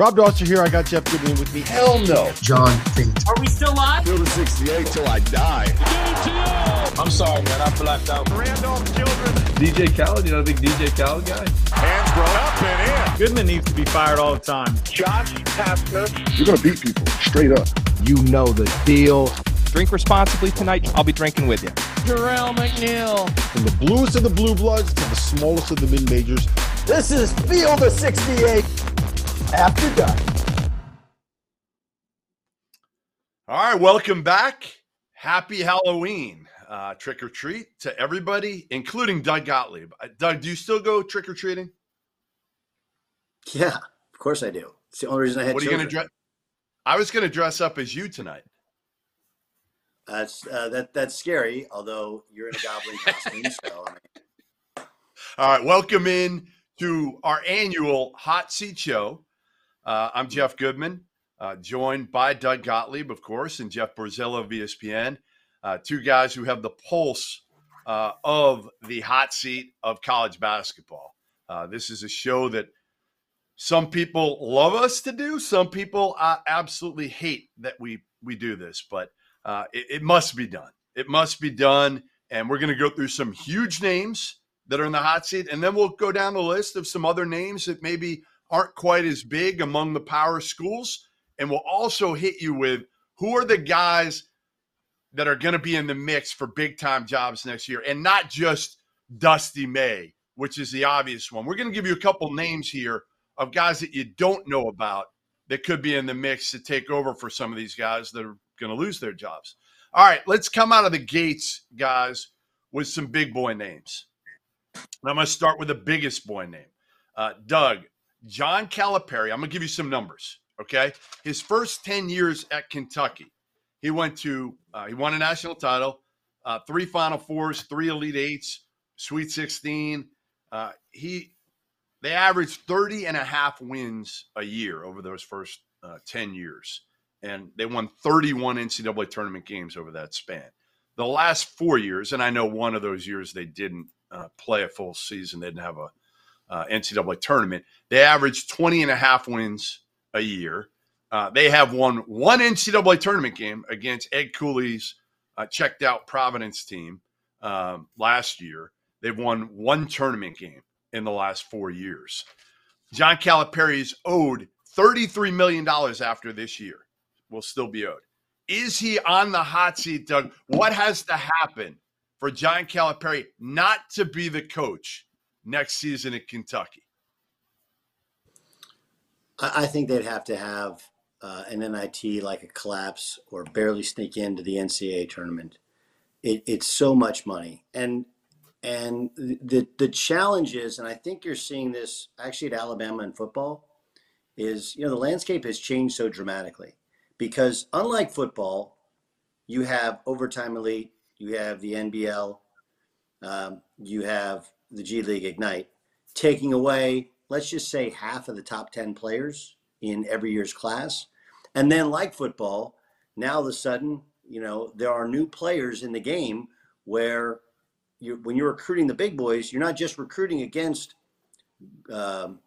Rob Dauster here. I got Jeff Goodman with me. Hell no. John Fink. Are we still live? Field of 68 till I die. I'm sorry, man. I blacked out. Randolph Childress. DJ Khaled, you know the big DJ Khaled guy? Hands brought up and in. Goodman needs to be fired all the time. Josh Pastner. You're going to beat people straight up. You know the deal. Drink responsibly tonight. I'll be drinking with you. Jarrell McNeil. From the bluest of the blue bloods to the smallest of the mid majors. This is Field of 68 after dark. All right, welcome back. Happy Halloween. Uh, trick or treat to everybody, including Doug Gottlieb. Uh, Doug, do you still go trick or treating? Yeah, of course I do. It's the only reason I had What are you going to dress? I was going to dress up as you tonight. That's uh, that that's scary. Although you're in a goblin costume, so I mean, All right, welcome in to our annual Hot Seat Show. Uh, I'm Jeff Goodman, uh, joined by Doug Gottlieb, of course, and Jeff Borzello of ESPN. Uh, two guys who have the pulse uh, of the hot seat of college basketball. Uh, this is a show that some people love us to do. Some people uh, absolutely hate that we we do this, but it, it must be done. It must be done, and we're going to go through some huge names that are in the hot seat, and then we'll go down the list of some other names that maybe aren't quite as big among the power schools, and we'll also hit you with who are the guys that are going to be in the mix for big time jobs next year, and not just Dusty May, which is the obvious one. We're going to give you a couple names here of guys that you don't know about that could be in the mix to take over for some of these guys that are going to lose their jobs. All right, let's come out of the gates, guys, with some big boy names. And I'm going to start with the biggest boy name. Uh, Doug, John Calipari. I'm going to give you some numbers, okay? His first 10 years at Kentucky, he went to, uh, he won a national title, uh, three Final Fours, three Elite Eights, Sweet 16. Uh, he, they averaged 30 and a half wins a year over those first uh, 10 years. And they won 31 NCAA tournament games over that span. The last four years, and I know one of those years they didn't uh, play a full season, they didn't have a uh, NCAA tournament. They average 20 and a half wins a year. Uh, they have won one NCAA tournament game against Ed Cooley's uh, checked out Providence team um, last year. They've won one tournament game in the last four years. John Calipari is owed $33 million after this year, will still be owed. Is he on the hot seat, Doug? What has to happen for John Calipari not to be the coach next season at Kentucky? I, think they'd have to have uh, an NIT like a collapse or barely sneak into the NCAA tournament. It, it's so much money, and and the the challenge is, and I think you're seeing this actually at Alabama in football, is you know the landscape has changed so dramatically because unlike football, you have overtime elite, you have the NBL, um, you have the G League Ignite, taking away let's just say half of the top 10 players in every year's class. And then, like football, now all of a sudden, you know, there are new players in the game where you, when you're recruiting the big boys, you're not just recruiting against um,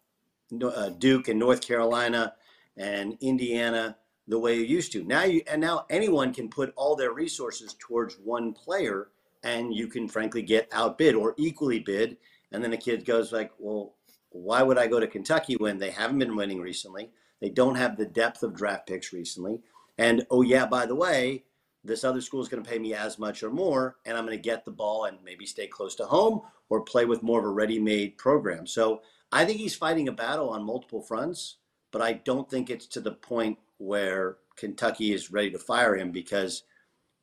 uh, Duke and North Carolina and Indiana the way you used to. Now you and now anyone can put all their resources towards one player and you can frankly get outbid or equally bid. And then the kid goes like, well, why would I go to Kentucky when they haven't been winning recently? They don't have the depth of draft picks recently. And oh yeah, by the way, this other school is going to pay me as much or more, and I'm going to get the ball and maybe stay close to home or play with more of a ready-made program. So I think he's fighting a battle on multiple fronts, but I don't think it's to the point where Kentucky is ready to fire him because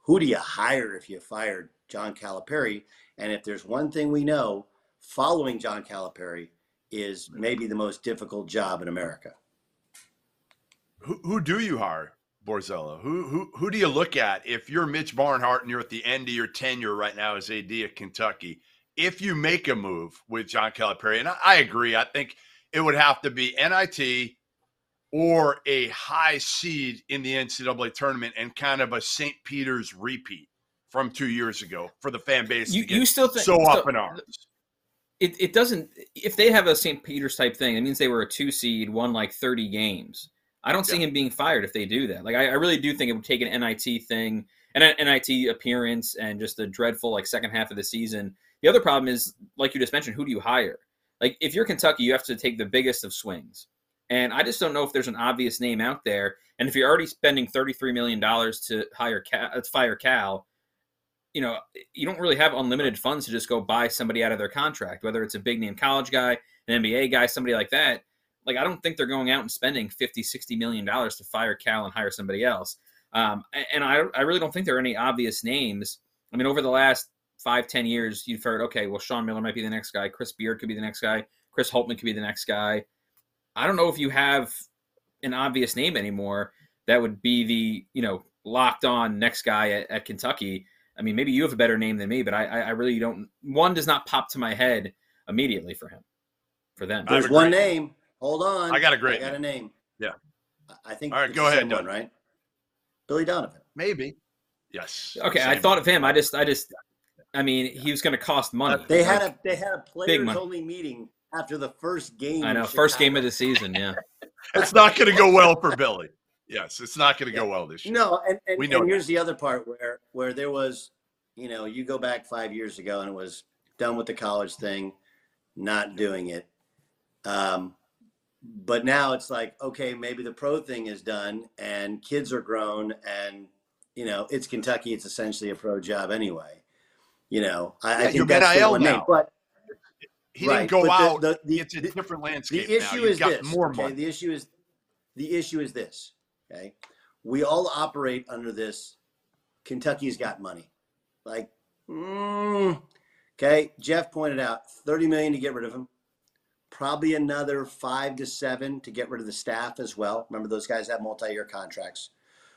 who do you hire if you fired John Calipari? And if there's one thing we know, following John Calipari is maybe the most difficult job in America. Who, who do you hire, Borzello? Who, who who do you look at if you're Mitch Barnhart and you're at the end of your tenure right now as AD at Kentucky? If you make a move with John Calipari, and I, I agree, I think it would have to be NIT or a high seed in the NCAA tournament and kind of a St. Peter's repeat from two years ago for the fan base. You, you still think so up in arms? It, it doesn't. If they have a St. Peter's type thing, it means they were a two seed, won like thirty games. I don't see yeah. him being fired if they do that. Like I, I, really do think it would take an NIT thing, an NIT appearance, and just the dreadful like second half of the season. The other problem is, like you just mentioned, who do you hire? Like if you're Kentucky, you have to take the biggest of swings. And I just don't know if there's an obvious name out there. And if you're already spending $33 million to hire Cal, fire Cal, you know, you don't really have unlimited funds to just go buy somebody out of their contract, whether it's a big name college guy, an NBA guy, somebody like that. Like, I don't think they're going out and spending 50, 60 million dollars to fire Cal and hire somebody else. Um, and I, I really don't think there are any obvious names. I mean, over the last five, ten years, you've heard, okay, well, Sean Miller might be the next guy. Chris Beard could be the next guy. Chris Holtmann could be the next guy. I don't know if you have an obvious name anymore that would be the you know locked on next guy at, at Kentucky. I mean, maybe you have a better name than me, but I, I really don't. One does not pop to my head immediately for him, for them. There's one name. Hold on. I got a great. I got name. a name. Yeah. I think. All right, go ahead. One, right. Billy Donovan. Maybe. Yes. Okay, I thought of him. I just, I just, I mean, he was going to cost money. They had like, a, they had a players only meeting after the first game. I know, first game of the season. Yeah, it's not going to go well for Billy. Yes, it's not going to go well this year. No, and, and, we know and here's the other part where where there was, you know, you go back five years ago and it was done with the college thing, not doing it. Um, but now it's like, okay, maybe the pro thing is done and kids are grown and you know it's Kentucky. It's essentially a pro job anyway. You know, I, yeah, I think that's NIL the one now. But he right. didn't go out. The, the, it's a different landscape. The issue is this. More okay? money. The issue is the issue is this. Okay, we all operate under this. Kentucky's got money. Like, mm, okay. Jeff pointed out thirty million to get rid of him. Probably another five to seven to get rid of the staff as well. Remember, those guys have multi-year contracts.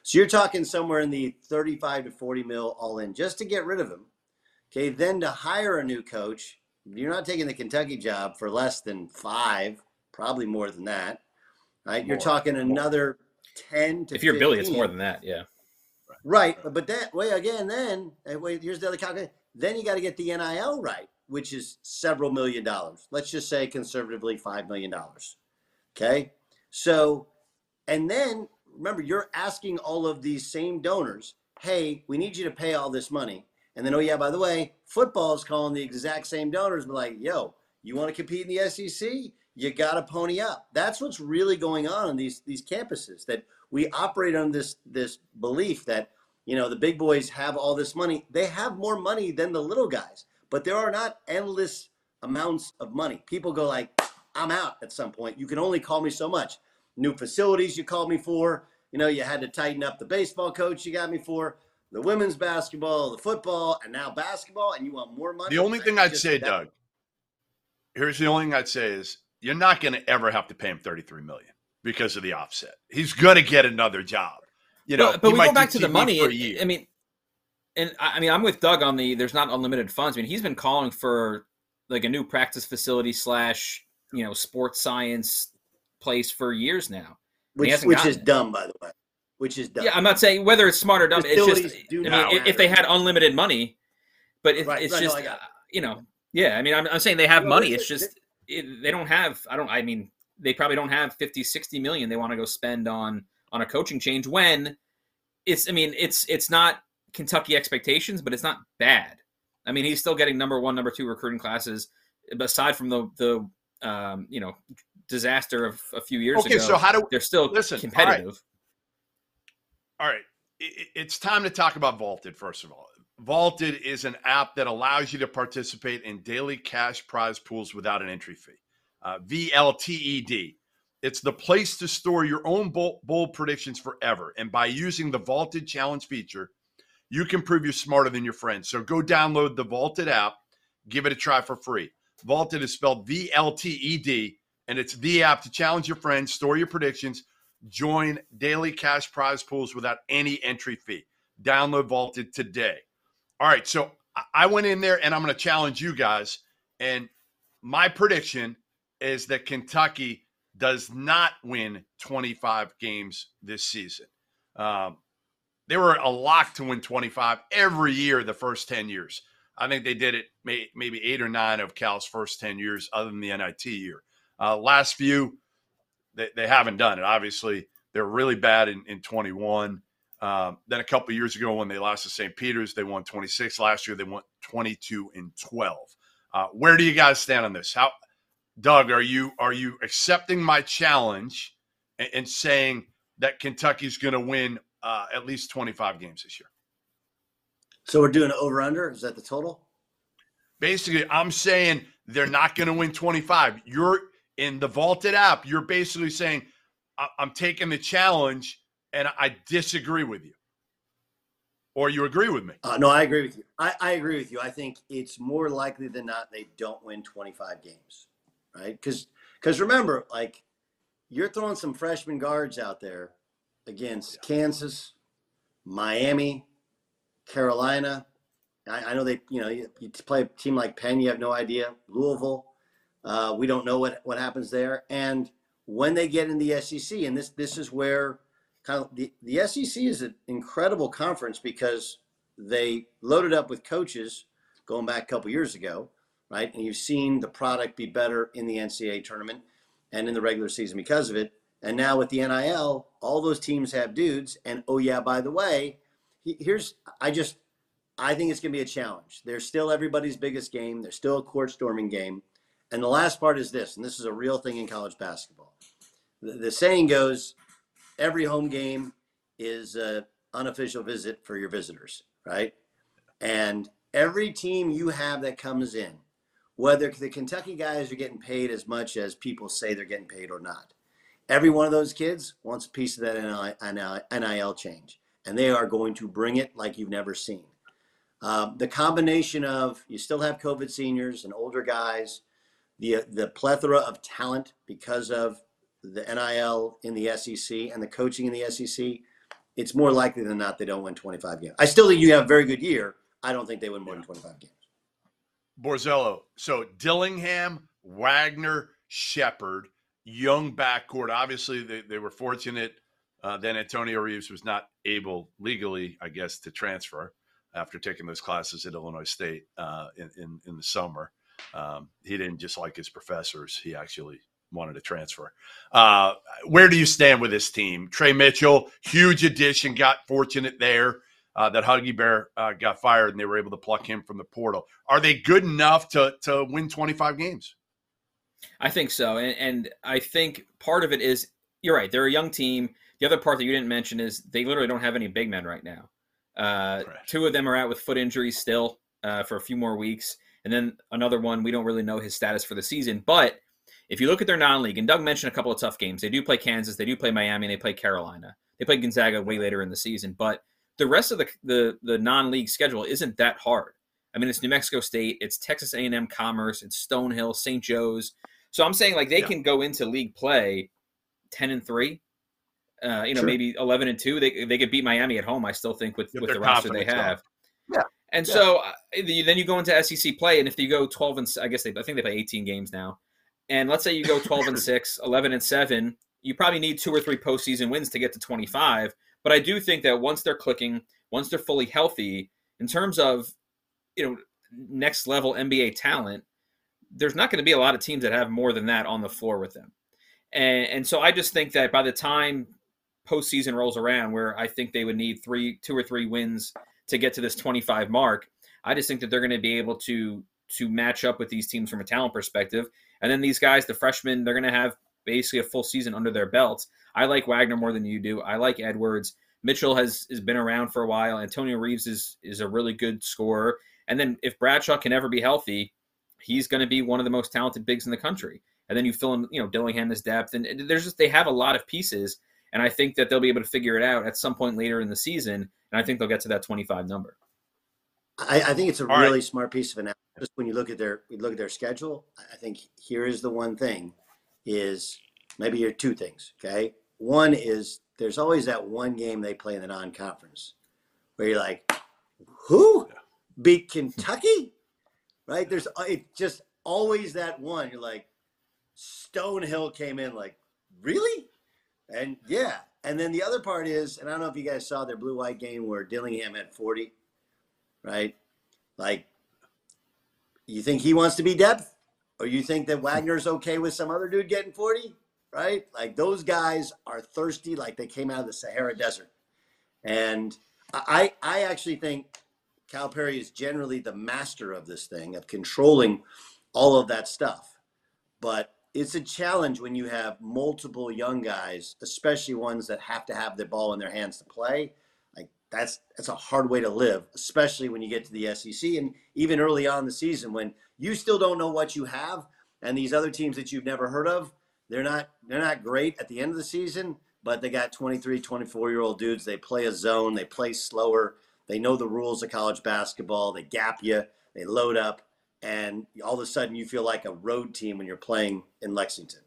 So you're talking somewhere in the 35 to 40 mil all in just to get rid of him. Okay, then to hire a new coach, you're not taking the Kentucky job for less than five, probably more than that. Right? More, you're talking another 10 to If you're 15. Billy, it's more than that, yeah. Right. But that way again, then eh, wait, here's the other calculation. Then you got to get the NIL right, which is several million dollars. Let's just say conservatively five million dollars. Okay. So and then remember you're asking all of these same donors, hey, we need you to pay all this money. And then, oh yeah, by the way, football is calling the exact same donors, but like, yo, you want to compete in the SEC? You got to pony up. That's what's really going on in these these campuses. That we operate on this this belief that you know the big boys have all this money. They have more money than the little guys, but there are not endless amounts of money. People go like, I'm out at some point. You can only call me so much. New facilities you called me for. You know, you had to tighten up the baseball coach you got me for the women's basketball, the football, and now basketball, and you want more money. The only thing I'd say, that, Doug, here's the only thing I'd say is you're not going to ever have to pay him 33 million because of the offset. He's going to get another job. You know, but, but we go back to the money. I mean, and I mean, I'm with Doug on the there's not unlimited funds. I mean, he's been calling for like a new practice facility slash you know sports science place for years now. Which, which is dumb, by the way which is dumb. Yeah, I'm not saying whether it's smart or dumb. It's just I mean, if they had unlimited money, but it, right, it's right, just no, uh, you know, yeah. I mean, I'm, I'm saying they have well, money. It's just it, they don't have. I don't. I mean, they probably don't have 50, 60 million they want to go spend on on a coaching change when it's I mean it's it's not Kentucky expectations, but it's not bad. I mean he's still getting number one, number two recruiting classes. Aside from the the um, you know disaster of a few years Okay, ago, so how do they're still listen, competitive. All right. I- I- It's time to talk about Vaulted, first of all. Vaulted is an app that allows you to participate in daily cash prize pools without an entry fee. Uh, VLTED. It's the place to store your own bold, bold predictions forever. And by using the Vaulted Challenge feature, you can prove you're smarter than your friends. So go download the Vaulted app, give it a try for free. Vaulted is spelled V L T E D, and it's the app to challenge your friends, store your predictions, join daily cash prize pools without any entry fee. Download Vaulted today. All right, so I- went in there and I'm going to challenge you guys. And my prediction is that Kentucky does not win 25 games this season. Um, they were a lock to win 25 every year the first 10 years. I think they did it may, maybe eight or nine of Cal's first 10 years, other than the NIT year. Uh, last few, they, they haven't done it. Obviously, they're really bad in, in 21. Um, then a couple years ago, when they lost to St. Peter's, they won 26. Last year, they won 22 and 12. Uh, where do you guys stand on this? How, Doug, are you are you accepting my challenge and, and saying that Kentucky's going to win uh, at least 25 games this year? So we're doing over under. Is that the total? Basically, I'm saying they're not going to win 25. You're in the vaulted app. You're basically saying I'm taking the challenge and I disagree with you, or you agree with me. Uh, no, I agree with you. I, I agree with you. I think it's more likely than not they don't win 25 games, right? Because because remember, like you're throwing some freshman guards out there against Kansas, Miami, Carolina. I, I know they, you know, you, you play a team like Penn, you have no idea. Louisville, uh, we don't know what what happens there. And when they get in the SEC, and this this is where the, the SEC is an incredible conference because they loaded up with coaches going back a couple years ago, right? And you've seen the product be better in the NCAA tournament and in the regular season because of it. And now with the NIL, all those teams have dudes. And oh yeah, by the way, here's I just I think it's going to be a challenge. They're still everybody's biggest game. They're still a court storming game. And the last part is this, and this is a real thing in college basketball. The, the saying goes, every home game is an unofficial visit for your visitors, right? And every team you have that comes in, whether the Kentucky guys are getting paid as much as people say they're getting paid or not, every one of those kids wants a piece of that NIL, change. And they are going to bring it like you've never seen. Um, the combination of you still have COVID seniors and older guys, the the plethora of talent because of the NIL in the SEC and the coaching in the SEC, it's more likely than not they don't win 25 games. I still think you have a very good year. I don't think they win more than 25 games. Borzello. So Dillingham, Wagner, Sheppard, young backcourt. Obviously, they, they were fortunate. Uh, then Antonio Reeves was not able legally, I guess, to transfer after taking those classes at Illinois State uh, in, in, in the summer. Um, he didn't just like his professors; he actually wanted to transfer. Uh, where do you stand with this team? Tre Mitchell, huge addition, got fortunate there. Uh, that Huggy Bear uh, got fired, and they were able to pluck him from the portal. Are they good enough to to win twenty five games? I think so, and, and I think part of it is you're right. They're a young team. The other part that you didn't mention is they literally don't have any big men right now. Uh, two of them are out with foot injuries still uh, for a few more weeks, and then another one we don't really know his status for the season. But if you look at their non-league, and Doug mentioned a couple of tough games, they do play Kansas, they do play Miami, and they play Carolina. They play Gonzaga way later in the season, but the rest of the the, the non-league schedule isn't that hard. I mean, it's New Mexico State, it's Texas A&M Commerce, it's Stonehill, St. Joe's. So I'm saying like they Yeah. can go into league play ten and three. Uh, you know, Sure. maybe eleven and two. They they could beat Miami at home. I still think with If with the roster they have. Yeah. And Yeah. so uh, the- then you go into SEC play, and if you go twelve and I guess they I think they play eighteen games now, and let's say you go twelve and six, 11 and seven, you probably need two or three postseason wins to get to twenty five. But I do think that once they're clicking, once they're fully healthy, in terms of you know next level NBA talent, there's not going to be a lot of teams that have more than that on the floor with them. And, and so I just think that by the time postseason rolls around, where I think they would need three, two or three wins to get to this 25 mark. I just think that they're going to be able to to match up with these teams from a talent perspective. And then these guys, the freshmen, they're going to have basically a full season under their belts. I like Wagner more than you do. I like Edwards. Mitchell has has been around for a while. Antonio Reeves is is a really good scorer. And then if Bradshaw can ever be healthy, he's going to be one of the most talented bigs in the country. And then you fill in, you know, Dillingham this depth, and there's just they have a lot of pieces. And I think that they'll be able to figure it out at some point later in the season. And I think they'll get to that 25 number. I, I think it's a All really right. smart piece of analysis when you look at their look at their schedule. I think here is the one thing is maybe here are two things. Okay, one is there's always that one game they play in the non-conference where you're like, who beat Kentucky? Right? There's uh, it just always that one. You're like, Stonehill came in like, really? And yeah. And then the other part is, and I don't know if you guys saw their blue white game where Dillingham had 40, right? Like, you think he wants to be depth? Or you think that Wagner's okay with some other dude getting 40? Right? Like, those guys are thirsty like they came out of the Sahara Desert. And I, I actually think Calipari is generally the master of this thing, of controlling all of that stuff. But it's a challenge when you have multiple young guys, especially ones that have to have the ball in their hands to play. That's that's a hard way to live, especially when you get to the SEC and even early on the season when you still don't know what you have, and these other teams that you've never heard of, they're not they're not great at the end of the season, but they got 23, 24 year old dudes. They play a zone, they play slower, they know the rules of college basketball, they gap you, they load up. And all of a sudden you feel like a road team when you're playing in Lexington.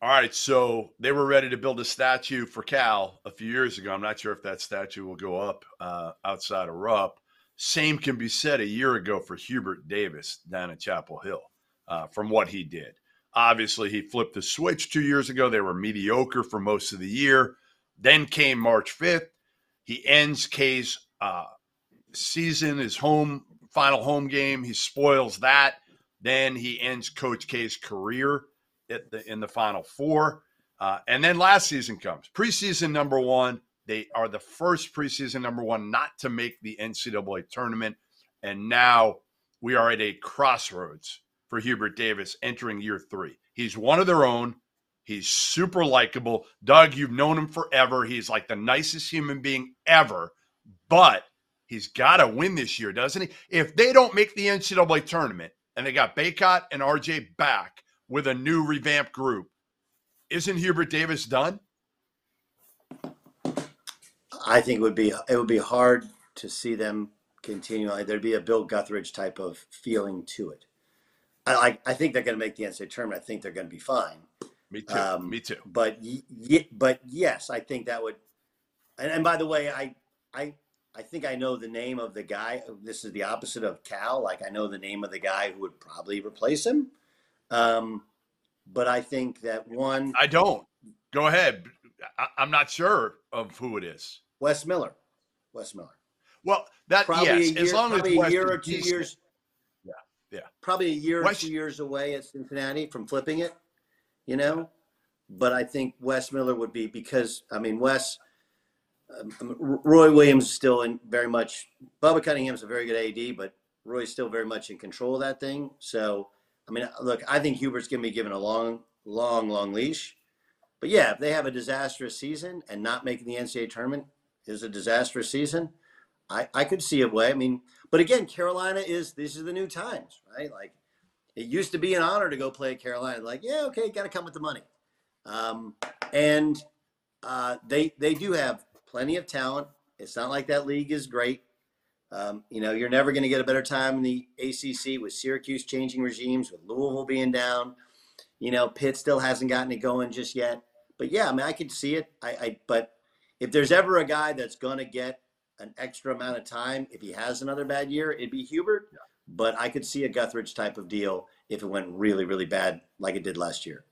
All right, so they were ready to build a statue for Cal a few years ago. I'm not sure if that statue will go up uh, outside of Rupp. Same can be said a year ago for Hubert Davis down at Chapel Hill uh, from what he did. Obviously, he flipped the switch two years ago. They were mediocre for most of the year. Then came March 5th. He ends K's uh, season, his home final home game. He spoils that. Then he ends Coach K's career the, in the final four. Uh, and then last season comes preseason number one. They are the first preseason number one not to make the NCAA tournament. And now we are at a crossroads for Hubert Davis entering year three. He's one of their own. He's super likable. Doug, you've known him forever. He's like the nicest human being ever. But he's got to win this year, doesn't he? If they don't make the NCAA tournament and they got Bacot and RJ back with a new revamped group, isn't Hubert Davis done? I think it would be it would be hard to see them continually. There'd be a Bill Guthridge type of feeling to it. I. I think they're going to make the NCAA tournament. I think they're going to be fine. Me too. Um, Me too. But y- y- but yes, I think that would. And, and by the way, I I I think I know the name of the guy. This is the opposite of Cal. Like I know the name of the guy who would probably replace him. Um, but I think that one I don't. Go ahead. I, I'm not sure of who it is. Wes Miller, Wes Miller. Well, that Probably yes, year, as long as probably a West year or two years. Yeah, yeah. Probably a year or two years away at Cincinnati from flipping it. You know, but I think Wes Miller would be because I mean Wes. Um, Roy Williams is still in very much. Bubba Cunningham's a very good AD, but Roy's still very much in control of that thing. So, I mean, look, I think Hubert's going to be given a long, long, long leash. But yeah, if they have a disastrous season and not making the NCAA tournament is a disastrous season, I, I could see a way. I mean, but again, Carolina is these are the new times, right? Like it used to be an honor to go play at Carolina. Like, yeah, okay, got to come with the money. Um, and uh, they they do have plenty of talent. It's not like that league is great. Um, you know, you're never going to get a better time in the ACC with Syracuse changing regimes, with Louisville being down. You know, Pitt still hasn't gotten it going just yet. But yeah, I mean, I could see it. I, I but if there's ever a guy that's going to get an extra amount of time, if he has another bad year, it'd be Hubert. But I could see a Guthridge type of deal if it went really, really bad, like it did last year.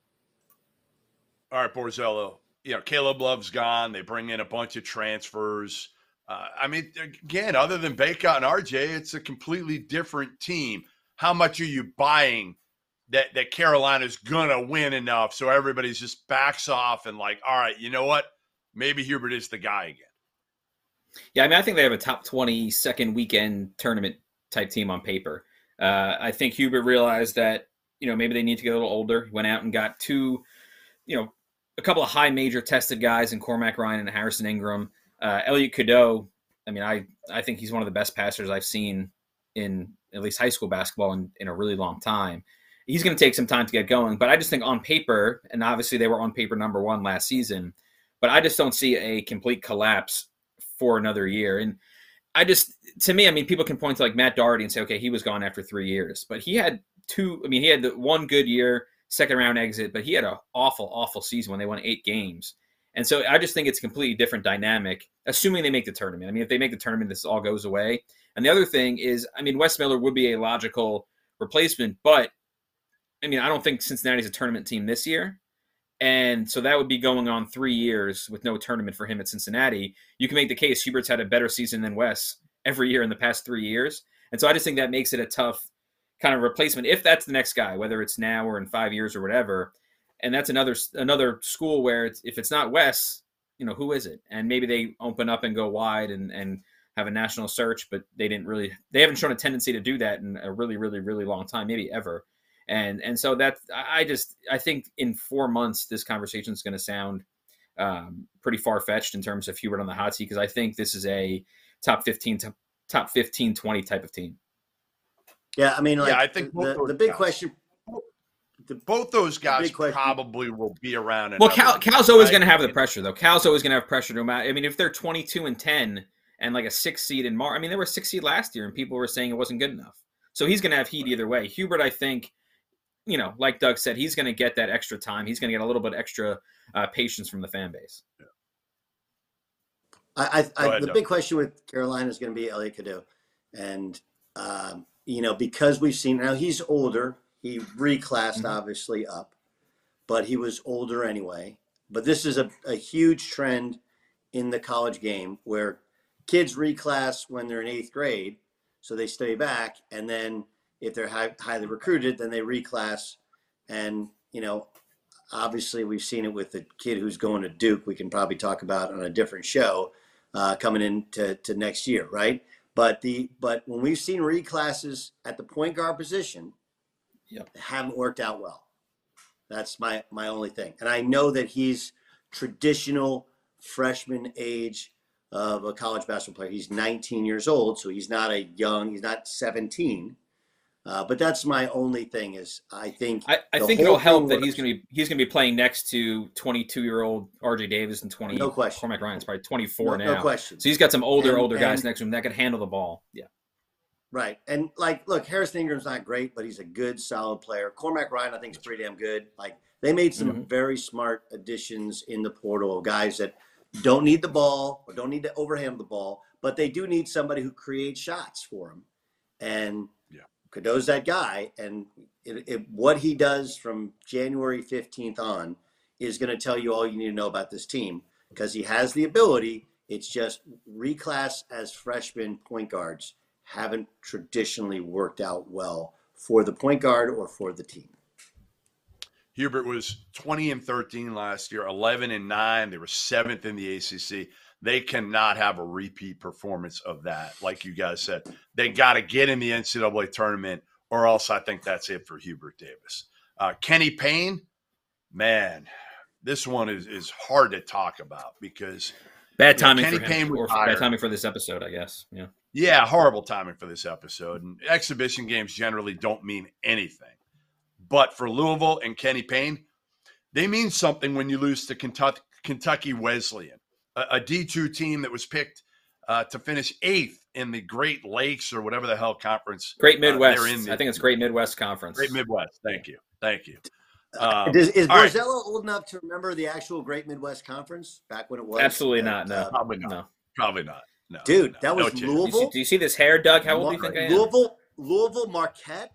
All right, Borzello. You know, Caleb Love's gone. They bring in a bunch of transfers. Uh, I mean, again, other than Bacot and RJ, it's a completely different team. How much are you buying that that Carolina's gonna win enough, so everybody's just backs off and like, all right, you know what? Maybe Hubert is the guy again. Yeah, I mean, I think they have a top 20 second weekend tournament type team on paper. Uh, I think Hubert realized that you know maybe they need to get a little older. He went out and got two, you know, a couple of high major tested guys in Cormac Ryan and Harrison Ingram. Uh, Elliot Cadeau. I mean, I I think he's one of the best passers I've seen in at least high school basketball in, in a really long time. He's going to take some time to get going, but I just think on paper, and obviously they were on paper number one last season, but I just don't see a complete collapse for another year. And I just, to me, I mean, people can point to like Matt Doherty and say, okay, he was gone after three years, but he had two. I mean, he had the one good year, second round exit, but he had an awful, awful season when they won eight games. And so I just think it's a completely different dynamic, assuming they make the tournament. I mean, if they make the tournament, this all goes away. And the other thing is, I mean, Wes Miller would be a logical replacement, but I mean, I don't think Cincinnati's a tournament team this year. And so that would be going on three years with no tournament for him at Cincinnati. You can make the case Hubert's had a better season than Wes every year in the past three years. And so I just think that makes it a tough kind of replacement if that's the next guy, whether it's now or in five years or whatever. And that's another another school where it's, if it's not Wes, you know, who is it? And maybe they open up and go wide and and have a national search, but they didn't really they haven't shown a tendency to do that in a really, really, really long time, maybe ever and and so that I just I think in four months this conversation is going to sound um, pretty far fetched in terms of Hubert on the hot seat because I think this is a top 15 top, top 15 20 type of team. Yeah, I mean, like, yeah, I think the, the big guys, question. The, both those guys probably will be around. Well, Cal, Cal's always going to have the pressure, though. Cal's always going to have pressure no matter. I mean, if they're 22 and 10 and like a six seed in March, I mean, they were six seed last year, and people were saying it wasn't good enough. So he's going to have heat either way. Hubert, I think, you know, like Doug said, he's going to get that extra time. He's going to get a little bit extra uh, patience from the fan base. Yeah. I, I, I ahead, the Doug. big question with Carolina is going to be Elliot Cadeau, and um, you know because we've seen now he's older. He reclassed mm-hmm. obviously up, but he was older anyway. But this is a, a huge trend in the college game where kids reclass when they're in eighth grade, so they stay back, and then if they're high, highly recruited, then they reclass. And, you know, obviously we've seen it with the kid who's going to Duke. We can probably talk about on a different show uh, coming into to next year, right? But the but when we've seen reclasses at the point guard position, yep. haven't worked out well. That's my my only thing. And I know that he's traditional freshman age of a college basketball player. He's 19 years old, so he's not a young. He's not 17 uh, but that's my only thing is I think I, I think it'll help that he's going to be he's going to be playing next to 22 year old RJ Davis and 20 no question Cormac Ryan's probably 24 no, now no question so he's got some older and, older guys next to him that could handle the ball yeah right and like look Harrison Ingram's not great but he's a good solid player Cormac Ryan I think is pretty damn good like they made some mm-hmm. very smart additions in the portal of guys that don't need the ball or don't need to overhand the ball but they do need somebody who creates shots for them and yeah. Cadeau's that guy, and it, it, what he does from January 15th on is going to tell you all you need to know about this team because he has the ability. It's just reclass as freshman point guards haven't traditionally worked out well for the point guard or for the team. Hubert was 20 and 13 last year, 11 and 9. They were seventh in the ACC. They cannot have a repeat performance of that. Like you guys said, they got to get in the NCAA tournament, or else I think that's it for Hubert Davis. Uh, Kenny Payne, man, this one is, is hard to talk about because bad timing you know, Kenny Payne or bad timing for this episode, I guess. Yeah. Yeah, horrible timing for this episode. And exhibition games generally don't mean anything. But for Louisville and Kenny Payne, they mean something when you lose to Kentucky, Kentucky Wesleyan a, D2 team that was picked uh, to finish eighth in the Great Lakes or whatever the hell conference. Great uh, Midwest. Uh, the, I think it's Great Midwest Conference. Great Midwest. Thank you. Thank you. Um, is is Borzello right. old enough to remember the actual Great Midwest Conference back when it was? Absolutely not. No, uh, probably not. No. Probably not. No, dude, no, that was no Louisville. Do you, see, do you, see, this hair, Doug? How old do you think I am? Louisville, Louisville, Marquette,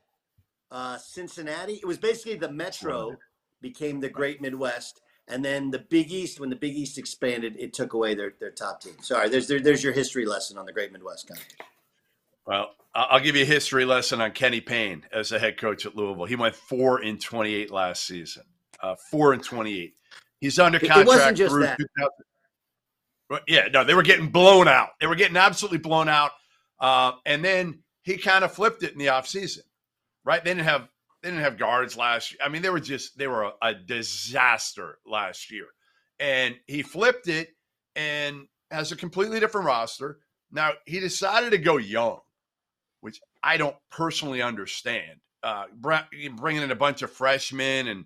uh, Cincinnati. It was basically the Metro became the Great Midwest, and then the Big East, when the Big East expanded, it took away their, their top team. Sorry, there's there, there's your history lesson on the Great Midwest Conference. Well, I'll give you a history lesson on Kenny Payne as a head coach at Louisville. He went four in 28 last season. Uh, four and 28. He's under It- it contract wasn't just through that. 2000. Yeah, no, they were getting blown out. They were getting absolutely blown out. Uh, and then he kind of flipped it in the offseason, right? They didn't have they didn't have guards last year. I mean, they were just they were a, a disaster last year. And he flipped it and has a completely different roster. Now he decided to go young, which I don't personally understand. Uh, bringing in a bunch of freshmen and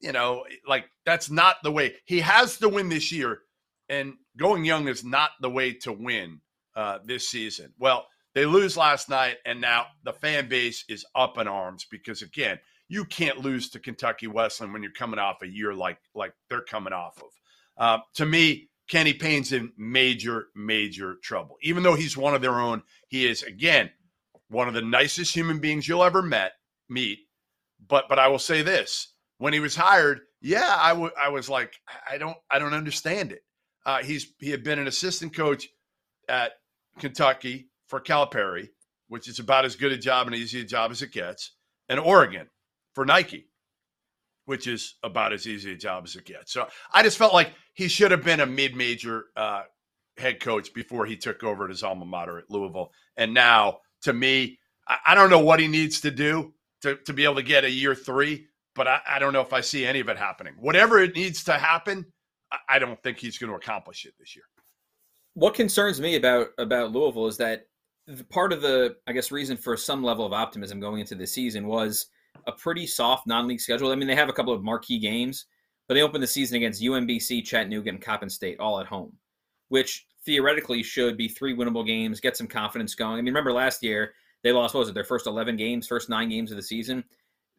you know, like that's not the way he has to win this year. And going young is not the way to win uh, this season. Well, they lose last night, and now the fan base is up in arms because again, you can't lose to Kentucky Wesleyan when you're coming off a year like like they're coming off of. Uh, to me, Kenny Payne's in major, major trouble. Even though he's one of their own, he is again one of the nicest human beings you'll ever met meet. But but I will say this: when he was hired, yeah, I I was like, I don't I don't understand it. Uh, he's he had been an assistant coach at Kentucky for Calipari, which is about as good a job and easy a job as it gets, and Oregon for Nike, which is about as easy a job as it gets. So I just felt like he should have been a mid-major uh, head coach before he took over at his alma mater at Louisville. And now, to me, I, I don't know what he needs to do to, to be able to get a year three, but I, I don't know if I see any of it happening. Whatever it needs to happen, I, don't think he's going to accomplish it this year. What concerns me about about Louisville is that part of the I guess reason for some level of optimism going into the season was a pretty soft non-league schedule. I mean, they have a couple of marquee games, but they opened the season against UMBC, Chattanooga, and Coppin State all at home, which theoretically should be three winnable games, get some confidence going. I mean, remember last year they lost what was it their first eleven games, first nine games of the season.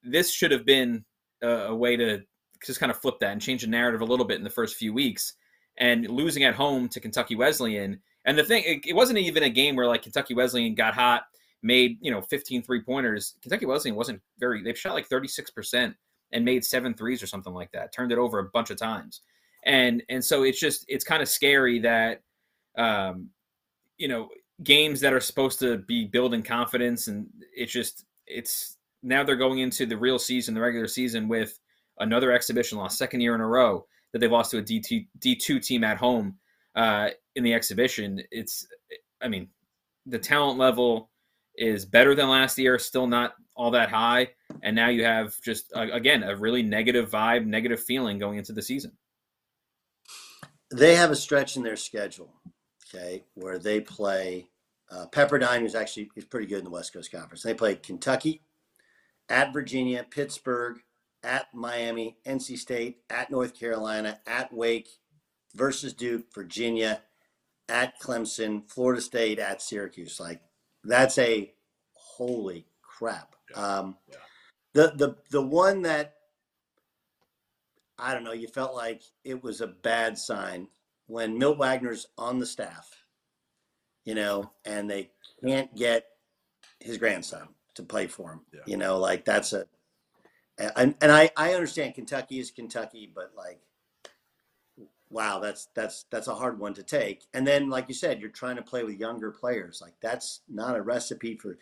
This should have been a way to just kind of flip that and change the narrative a little bit in the first few weeks. And losing at home to Kentucky Wesleyan, and the thing, it, it wasn't even a game where like Kentucky Wesleyan got hot, made you know 15 three pointers. Kentucky Wesleyan wasn't very. They've shot like 36 percent and made seven threes or something like that. Turned it over a bunch of times, and and so it's just it's kind of scary that, um, you know, games that are supposed to be building confidence and it's just it's now they're going into the real season, the regular season with another exhibition loss, second year in a row that they've lost to a D2, D2 team at home uh, in the exhibition. It's, I mean, the talent level is better than last year, still not all that high. And now you have just, uh, again, a really negative vibe, negative feeling going into the season. They have a stretch in their schedule, okay, where they play uh, Pepperdine, who's actually is pretty good in the West Coast Conference. They play Kentucky, at Virginia, Pittsburgh, at Miami, NC State, at North Carolina, at Wake, versus Duke, Virginia, at Clemson, Florida State, at Syracuse. Like that's a holy crap. Um, the the the one that I don't know, you felt like it was a bad sign when Milt Wagner's on the staff, you know, and they can't get his grandson to play for him. Yeah. You know, like that's a and and I I understand Kentucky is Kentucky, but like wow, that's that's that's a hard one to take. And then like you said, you're trying to play with younger players. Like that's not a recipe for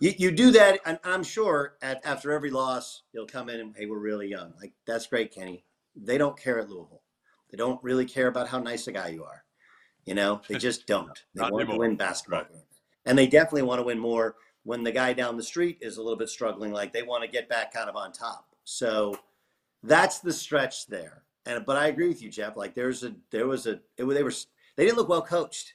you, you do that, and I'm sure at, after every loss, you'll come in and, hey, we're really young. Like, that's great, Kenny. They don't care at Louisville. They don't really care about how nice a guy you are. You know, they just don't. They want to win basketball Right. And they definitely want to win more when the guy down the street is a little bit struggling. Like, they want to get back kind of on top. So that's the stretch there. And, but I agree with you, Jeff. Like, there's a, there was a, it, they were, they didn't look well coached,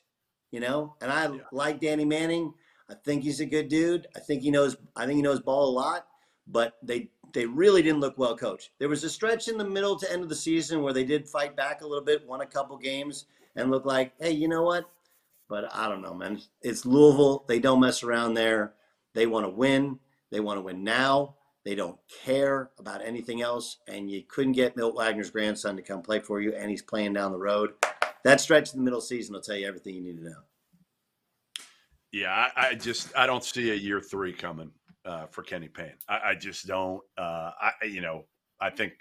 you know, and I like Danny Manning. I think he's a good dude. I think he knows. I think he knows ball a lot. But they they really didn't look well coached. There was a stretch in the middle to end of the season where they did fight back a little bit, won a couple games, and looked like, hey, you know what? But I don't know, man. It's Louisville. They don't mess around there. They want to win. They want to win now. They don't care about anything else. And you couldn't get Milt Wagner's grandson to come play for you, and he's playing down the road. That stretch in the middle season will tell you everything you need to know. Yeah, I, I just I don't see a year three coming uh, for Kenny Payne. I, I just don't. Uh, I you know I think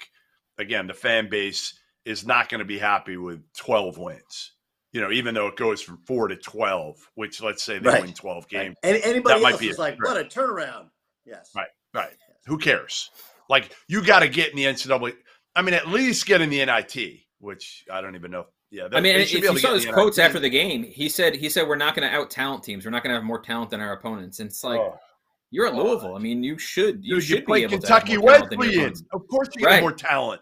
again the fan base is not going to be happy with twelve wins. You know, even though it goes from four to twelve, which let's say they Right. win twelve games, Any, anybody That might else be is a like, threat. what a turnaround. Yes. Right. Right. Who cares? Like you got to get in the NCAA. I mean, at least get in the NIT, which I don't even know. Yeah, I mean, they if should you saw get his quotes NIT. after the game, he said he said we're not going to out talent teams. We're not going to have more talent than our opponents. And it's like Oh. you're at Louisville. I mean, you should you Dude, should you play be able Kentucky more talent Wesleyan. Of course, you Right. get more talent.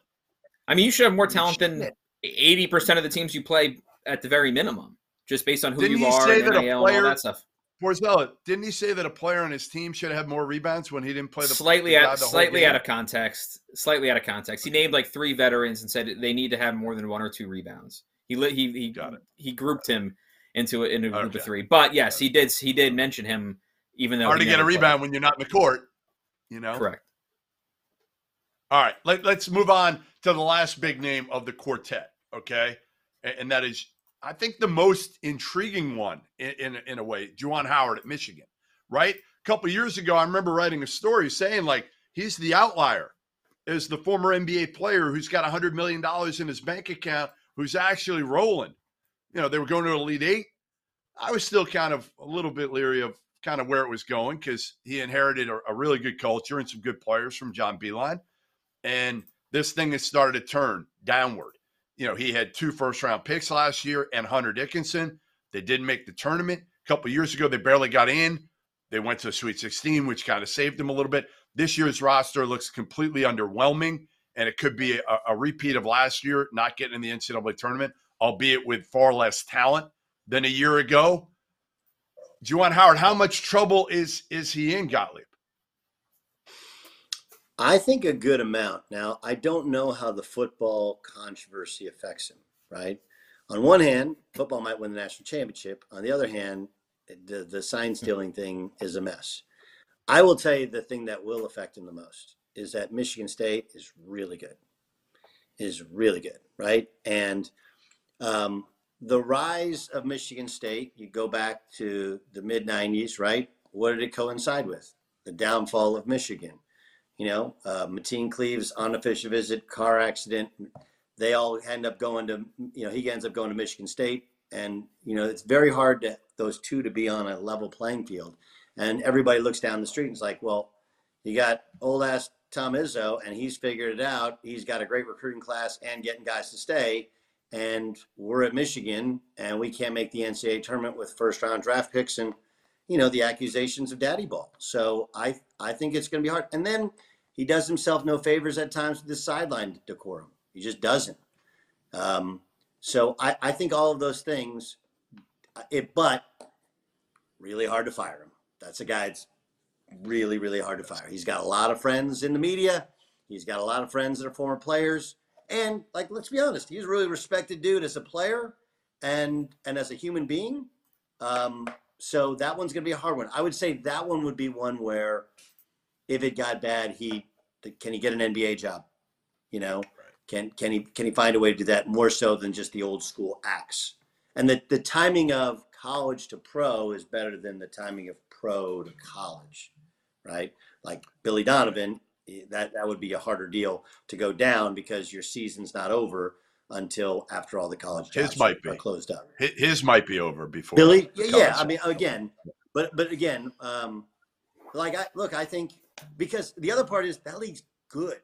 I mean, you should have more talent than eighty percent of the teams you play at the very minimum, just based on who Didn't you are and NIL and all that stuff. Borzello, didn't he say that a player on his team should have more rebounds when he didn't play the slightly out the slightly out of context. Slightly out of context. He named like three veterans and said they need to have more than one or two rebounds. He he he Got it. he grouped him into a, into a group Okay. of three. But yes, he did he did mention him, even though Hard to get a played. rebound when you're not in the court. You know. Correct. All right, let, let's move on to the last big name of the quartet, okay? And, and that is, I think, the most intriguing one in, in, in a way, Juwan Howard at Michigan, right? A couple years ago, I remember writing a story saying, like, he's the outlier, is the former NBA player who's got $100 million in his bank account who's actually rolling. You know, they were going to Elite Eight. I was still kind of a little bit leery of kind of where it was going because he inherited a, a really good culture and some good players from John Beilein and this thing has started to turn downward. You know, he had two first round picks last year and Hunter Dickinson. They didn't make the tournament. A couple years ago, they barely got in. They went to the Sweet 16, which kind of saved them a little bit. This year's roster looks completely underwhelming, and it could be a, a repeat of last year, not getting in the NCAA tournament, albeit with far less talent than a year ago. Juwan Howard, how much trouble is is he in, Gottlieb? I think a good amount. Now, I don't know how the football controversy affects him, right? On one hand, football might win the national championship. On the other hand, the, the sign stealing thing is a mess. I will tell you the thing that will affect him the most is that Michigan State is really good, is really good, right? And um, the rise of Michigan State, you go back to the mid 90s, right? What did it coincide with? The downfall of Michigan you know, uh, Mateen Cleaves unofficial visit, car accident. They all end up going to, you know, he ends up going to Michigan State, and you know, it's very hard to those two to be on a level playing field. And everybody looks down the street and is like, well, you got old ass Tom Izzo, and he's figured it out. He's got a great recruiting class and getting guys to stay. And we're at Michigan, and we can't make the NCAA tournament with first round draft picks and you know the accusations of daddy ball. So I I think it's going to be hard. And then he does himself no favors at times with the sideline decorum. He just doesn't. Um, so I, I think all of those things. It but really hard to fire him. That's a guy that's really really hard to fire. He's got a lot of friends in the media. He's got a lot of friends that are former players. And like let's be honest, he's a really respected dude as a player and and as a human being. Um, so that one's going to be a hard one. I would say that one would be one where, if it got bad, he can he get an NBA job? You know, can can he can he find a way to do that more so than just the old school acts? And the the timing of college to pro is better than the timing of pro to college, right? Like Billy Donovan, eh, that that would be a harder deal to go down because your season's not over until after all the college His jobs might are be. closed up. His, might be over before Billy, yeah, yeah. I mean, again, but but again, um, like I look, I think because the other part is that league's good,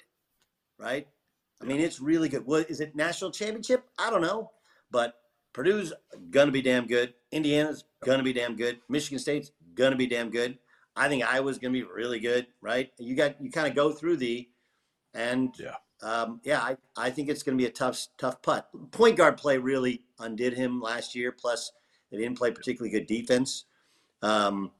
right? I mean, it's really good. What is it? National championship? I don't know, but Purdue's gonna be damn good. Indiana's gonna be damn good. Michigan State's gonna be damn good. I think Iowa's gonna be really good, right? You got you kind of go through the, and Yeah. Um, yeah, I, I think it's going to be a tough tough putt. Point guard play really undid him last year. Plus, they didn't play particularly good defense. Um,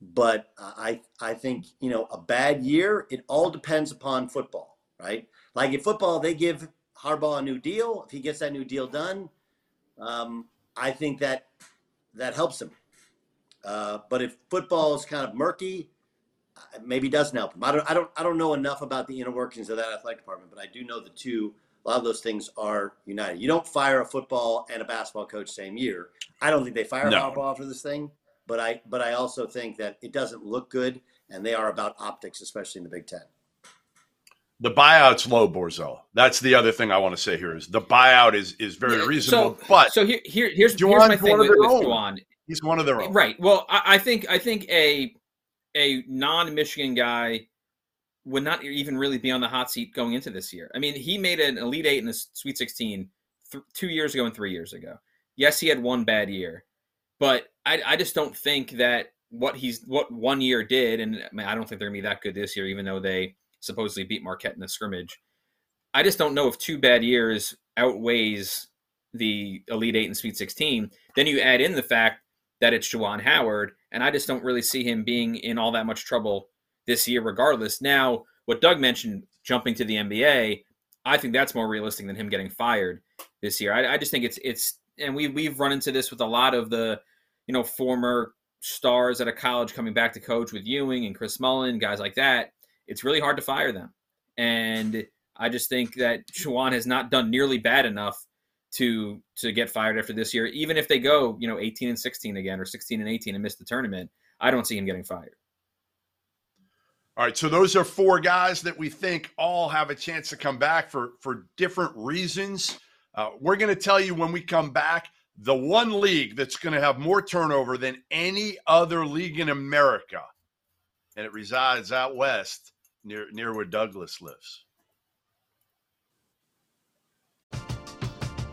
but I I think you know a bad year. It all depends upon football, right? Like in football, they give Harbaugh a new deal. If he gets that new deal done, um, I think that that helps him. Uh, but if football is kind of murky, maybe doesn't help him. I don't, I don't, I don't know enough about the inner workings of that athletic department, but I do know the two. A lot of those things are united. You don't fire a football and a basketball coach same year. I don't think they fire No. Harbaugh for this thing, but I, but I also think that it doesn't look good, and they are about optics, especially in the Big Ten. The buyout's low, Borzello. That's the other thing I want to say here is the buyout is is very Yeah, reasonable. So, but so here, here here's, here's my thing with, with. Juwan. he's one of their own. Right. Well, I, I think I think a a non-Michigan guy would not even really be on the hot seat going into this year. I mean, he made an Elite Eight in the Sweet 16 th- two years ago and three years ago. Yes, he had one bad year, but I, I just don't think that what he's what one year did, and I, mean, I don't think they're gonna be that good this year, even though they supposedly beat Marquette in the scrimmage. I just don't know if two bad years outweighs the Elite Eight and Sweet 16. Then you add in the fact that it's Juwan Howard, and I just don't really see him being in all that much trouble this year, regardless. Now, what Doug mentioned, jumping to the NBA, I think that's more realistic than him getting fired this year. I, I just think it's it's, and we we've run into this with a lot of the, you know, former stars at a college coming back to coach with Ewing and Chris Mullin, guys like that. It's really hard to fire them, and I just think that Juwan has not done nearly bad enough to to get fired after this year. Even if they go, you know, 18 and 16 again or 16 and 18 and miss the tournament, I don't see him getting fired. All right, so those are four guys that we think all have a chance to come back for for different reasons. Uh, we're going to tell you when we come back the one league that's going to have more turnover than any other league in America, and it resides out west near near where Douglas lives.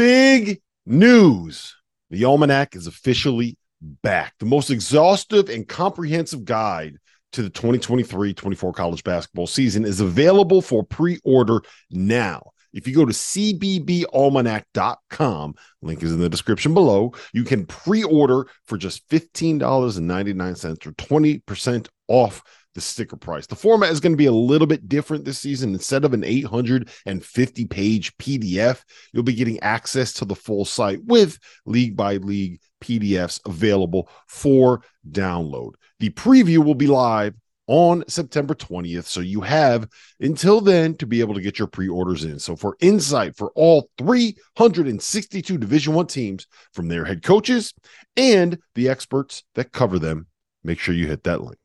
Big news. The Almanac is officially back. The most exhaustive and comprehensive guide to the 2023 24 college basketball season is available for pre order now. If you go to cbbalmanac.com, link is in the description below, you can pre order for just $15.99 or 20% off the sticker price. The format is going to be a little bit different this season. Instead of an 850 page PDF, you'll be getting access to the full site with league by league PDFs available for download. The preview will be live on September 20th. So you have until then to be able to get your pre-orders in. So for insight for all 362 Division 1 teams from their head coaches and the experts that cover them, make sure you hit that link.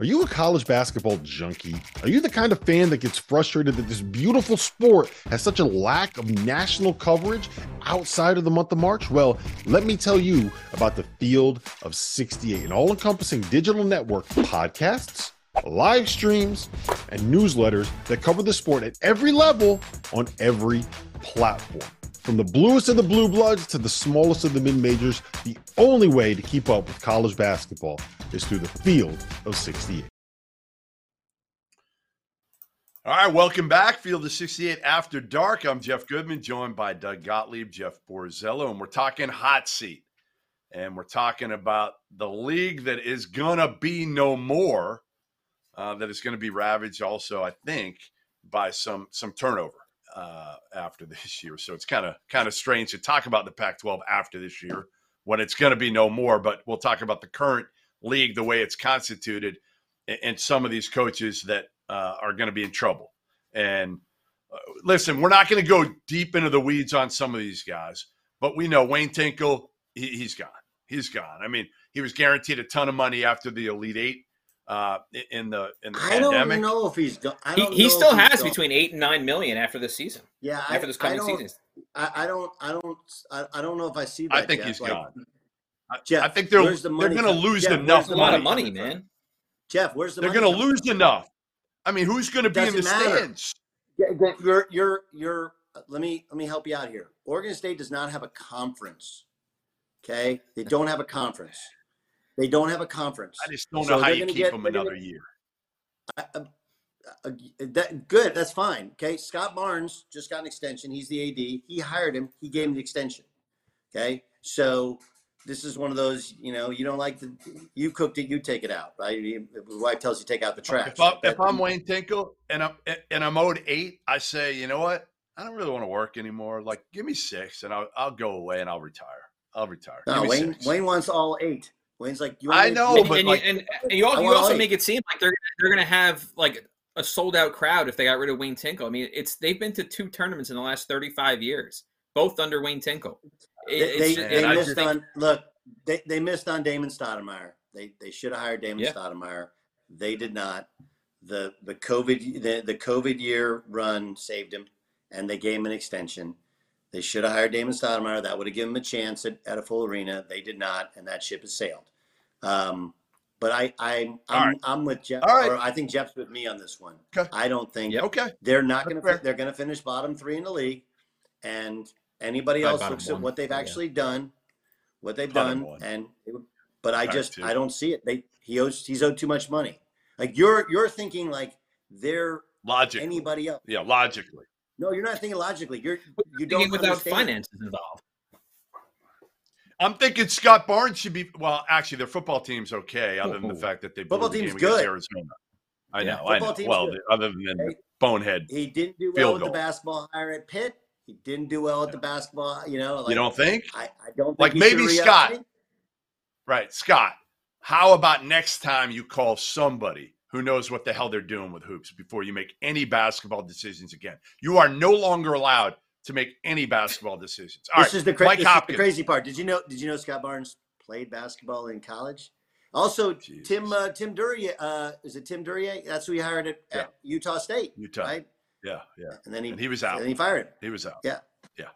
Are you a college basketball junkie? Are you the kind of fan that gets frustrated that this beautiful sport has such a lack of national coverage outside of the month of March? Well, let me tell you about the Field of 68, an all encompassing digital network podcasts, live streams, and newsletters that cover the sport at every level on every platform. From the bluest of the blue bloods to the smallest of the mid majors, the only way to keep up with college basketball is through the field of 68. All right, welcome back. Field of 68 After Dark. I'm Jeff Goodman, joined by Doug Gottlieb, Jeff Borzello, and we're talking hot seat. And we're talking about the league that is going to be no more, uh, that is going to be ravaged also, I think, by some some turnover. Uh, after this year. So it's kind of kind of strange to talk about the Pac-12 after this year when it's going to be no more. But we'll talk about the current league, the way it's constituted, and, and some of these coaches that uh, are going to be in trouble. And uh, listen, we're not going to go deep into the weeds on some of these guys, but we know Wayne Tinkle, he, he's gone. He's gone. I mean, he was guaranteed a ton of money after the Elite Eight uh, in the in the I pandemic. don't know if he's gone. He, he still has gone. between eight and nine million after this season. Yeah, after I, this coming don't, season. I, I don't, I don't, I, I don't know if I see that. I think Jeff. he's Like, gone. I, Jeff, I think they're the they're going to lose Jeff, enough where's A the lot of money. money, coming from? man. Jeff, where's the They're going to lose from? enough. I mean, who's going to be in the matter. stands? Yeah, yeah, You're, you're, you're. Let me, let me help you out here. Oregon State does not have a conference. Okay, they don't have a conference. They don't have a conference. I just don't So know how you keep get- them they're gonna- another year. Uh, uh, uh, that good. That's fine. Okay. Scott Barnes just got an extension. He's the AD. He hired him. He gave him the extension. Okay. So this is one of those. You know, you don't like the. You cooked it. You take it out. Right. You- The wife tells you take out the trash. If, I, That- if I'm Wayne Tinkle and I'm and I'm owed eight, I say, you know what? I don't really want to work anymore. Like, give me six, and I'll I'll go away and I'll retire. I'll retire. no, Wayne. six. Wayne wants all eight. Wayne's like, you. I know, and, but and, like- you, and, and you, also, you also make it seem like they're they're going to have like a sold out crowd if they got rid of Wayne Tinkle. I mean, it's they've been to two tournaments in the last thirty five years, both under Wayne Tinkle. It- They, it's they, they missed think- on look. They, they missed on Damon Stoudemire. They they should have hired Damon Yeah. Stoudemire. They did not. The the COVID the, the COVID year run saved him, and they gave him an extension. They should have hired Damon Stoudemire. That would have given him a chance at, at a full arena. They did not, and that ship has sailed. Um, but I I, I'm, right. I'm with Jeff. All right. Or I think Jeff's with me on this one. Okay. I don't think Okay. they're not going to. They're going to finish bottom three in the league, and anybody Probably else bottom looks at what they've yeah. actually done, what they've Bottom done, one. and but I Back just two. I don't see it. They he owes he's owed too much money. Like you're you're thinking like they're Logically. anybody else. Yeah, logically. No, you're not thinking logically. You're you thinking don't without understand. finances involved. I'm thinking Scott Barnes should be. Well, actually, their football team's okay, other than the fact that they Football the team's good. Arizona. I Yeah. know. I know. Well, good. other than the bonehead. He didn't do well with the basketball hire at Pitt. He didn't do well at the basketball. You know, like, you don't think? I, I don't think Like maybe Scott. Right, Scott. How about next time you call somebody who knows what the hell they're doing with hoops before you make any basketball decisions again? You are no longer allowed to make any basketball decisions. All this right, is the, cra- Mike this is the crazy part. Did you know? Did you know Scott Barnes played basketball in college? Also, Jesus. Tim uh, Tim Duryea uh, is it Tim Duryea? That's who he hired at, at Utah State, Utah. right? Yeah, yeah. And then he And he was out. And he fired him. He was out. Yeah. Yeah.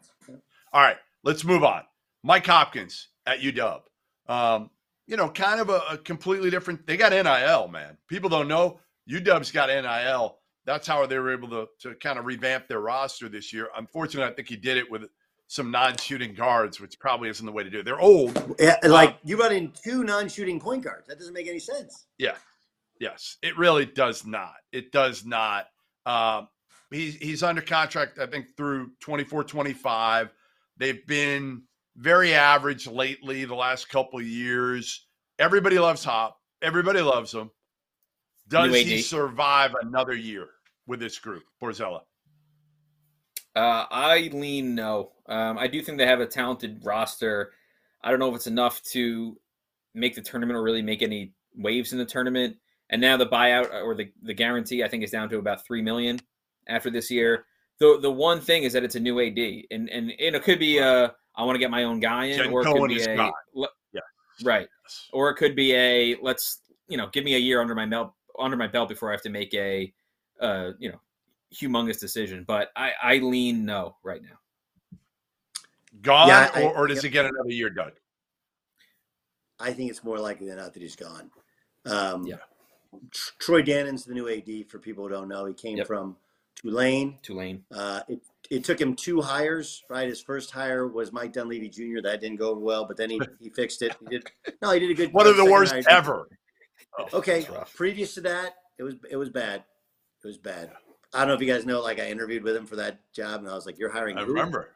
All right, let's move on. Mike Hopkins at UW. Um, you know, kind of a, a completely different. They got NIL, man. People don't know UW's got NIL. That's how they were able to to kind of revamp their roster this year. Unfortunately, I think he did it with some non-shooting guards, which probably isn't the way to do it. They're old. Yeah, like Um, you brought in two non-shooting point guards. That doesn't make any sense. Yeah. Yes. It really does not. It does not. Um, he's he's under contract, I think, through 24, 25. They've been very average lately, the last couple of years. Everybody loves Hop. Everybody loves him. Does he survive another year with this group, Borzello? Uh, I lean no. Um, I do think they have a talented roster. I don't know if it's enough to make the tournament or really make any waves in the tournament. And now the buyout uh, or the, the guarantee, I think, is down to about three million after this year. The the one thing is that it's a new AD, and and, and it could be uh I want to get my own guy in, Jen or it could be a le- Yeah. right, or it could be a let's you know give me a year under my belt under my belt before I have to make a uh you know humongous decision. But I I lean no right now. Gone, Yeah, I- or, or does he get another year, Doug? I think it's more likely than not that he's gone. Um, Yeah. Troy Dannen's the new AD. For people who don't know, he came Yep. from Tulane. Tulane. Uh, it, it took him two hires, right? His first hire was Mike Dunleavy Jr. That didn't go well, but then he, he fixed it. He did no, he did a good. One of the worst hire. ever. Oh, Okay, previous to that, it was it was bad. It was bad. I don't know if you guys know. Like I interviewed with him for that job, and I was like, "You're hiring." I who?" remember.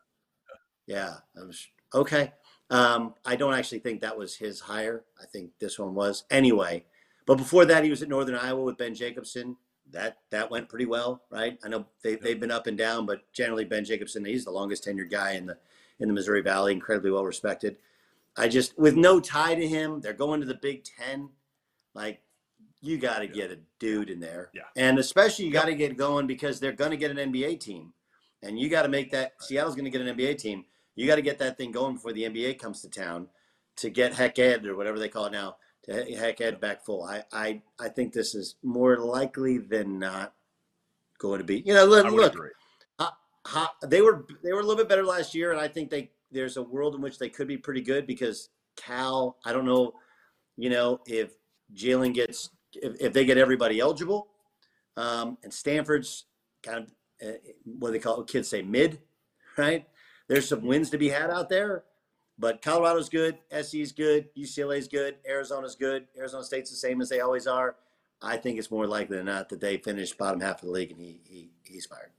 Yeah, I was okay. Um, I don't actually think that was his hire. I think this one was anyway. But before that, he was at Northern Iowa with Ben Jacobson. that that went pretty well, right? I know they they've been up and down, but generally Ben Jacobson, he's the longest tenured guy in the in the Missouri Valley, incredibly well respected. I just with no tie to him, they're going to the Big Ten. Like you got to get a dude in there, Yeah. and especially you got to get going because they're going to get an NBA team, and you got to make that. Seattle's going to get an NBA team. You got to get that thing going before the NBA comes to town to get Hec Ed or whatever they call it now to He- Hec Ed back full. I I I think this is more likely than not going to be. You know, look, look ho- they were they were a little bit better last year, and I think they there's a world in which they could be pretty good because Cal. I don't know, you know, if Jalen gets if, if they get everybody eligible, um, and Stanford's kind of uh, what do they call it? Kids say mid, right? There's some wins to be had out there, but Colorado's good, SC's good, UCLA's good, Arizona's good, Arizona State's the same as they always are. I think it's more likely than not that they finish bottom half of the league and he, he he's fired.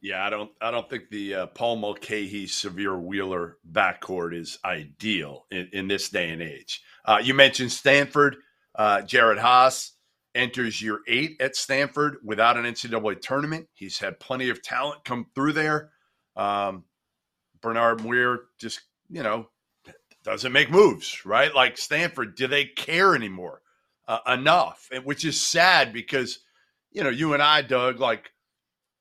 Yeah, I don't. I don't think the uh, Paul Mulcahy, Sahvir Wheeler backcourt is ideal in, in this day and age. Uh, you mentioned Stanford. Uh, Jerod Haase enters year eight at Stanford without an NCAA tournament. He's had plenty of talent come through there. Um, Bernard Muir just, you know, doesn't make moves, right? Like Stanford, do they care anymore uh, enough? And which is sad because, you know, you and I, Doug, like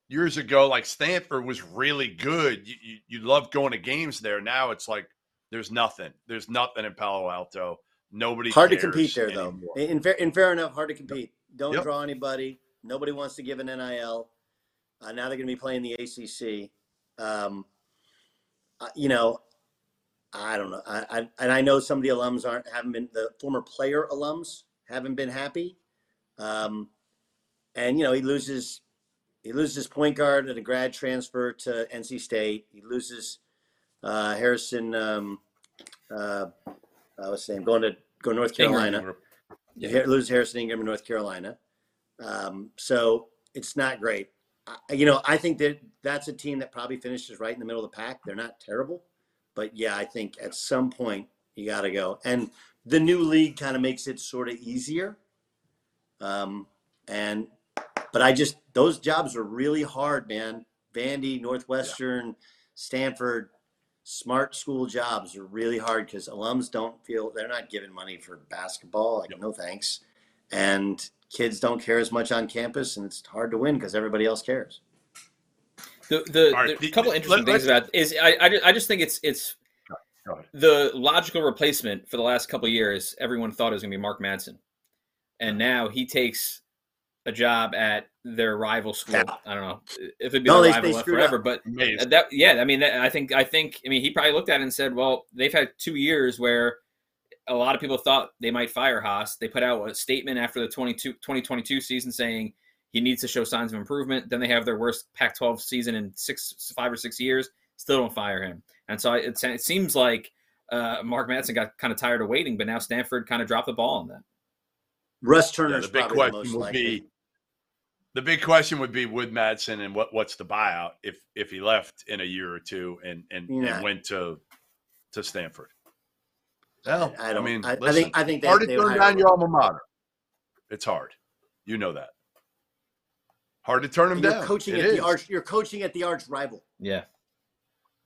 years ago, like Stanford was really good. You, you, you loved going to games there. Now it's like there's nothing. There's nothing in Palo Alto. Nobody hard to compete there though. In fair, in fair enough, hard to compete. Don't Yep. draw anybody. Nobody wants to give an NIL. Uh, now they're going to be playing the ACC. Um, uh, you know, I don't know. I, I and I know some of the alums aren't haven't been the former player alums haven't been happy. Um, and you know he loses he loses his point guard at a grad transfer to NC State. He loses uh, Harrison. Um, uh, I was saying going to go North Carolina. You hear- lose Harrison Ingram in North Carolina. Um, so it's not great. I, you know, I think that that's a team that probably finishes right in the middle of the pack. They're not terrible, but yeah, I think at some point you got to go. And the new league kind of makes it sort of easier. Um, and but I just those jobs are really hard, man. Vandy, Northwestern, Stanford, smart school jobs are really hard because alums don't feel they're not given money for basketball. Like, no thanks. And kids don't care as much on campus, and it's hard to win because everybody else cares. The the, All right, the the- couple let- interesting things let's- about is I, I I just think it's it's the logical replacement for the last couple of years. Everyone thought it was going to be Mark Madsen, and now he takes a job at their rival school. Yeah. I don't know if it'd be No, their they- they rival screwed forever, up. but Amazing. that yeah, I mean, that, I think I think I mean he probably looked at it and said, well, they've had two years where a lot of people thought they might fire Haase. They put out a statement after the 22, 2022 season saying he needs to show signs of improvement. Then they have their worst Pac-12 season in six, five or six years. Still don't fire him. And so it, it seems like uh, Mark Madsen got kind of tired of waiting, but now Stanford kind of dropped the ball on that. Russ Yeah, Turner's the big probably the most question would likely. be the big question would be would Madsen and what what's the buyout if if he left in a year or two and and, Yeah. and went to to Stanford. Well, I don't. mean, I, I think. I think they, hard to turn down your alma mater. It's hard. You know that. Hard to turn them You're down. coaching It at is. the arch. You're coaching at the arch rival. Yeah.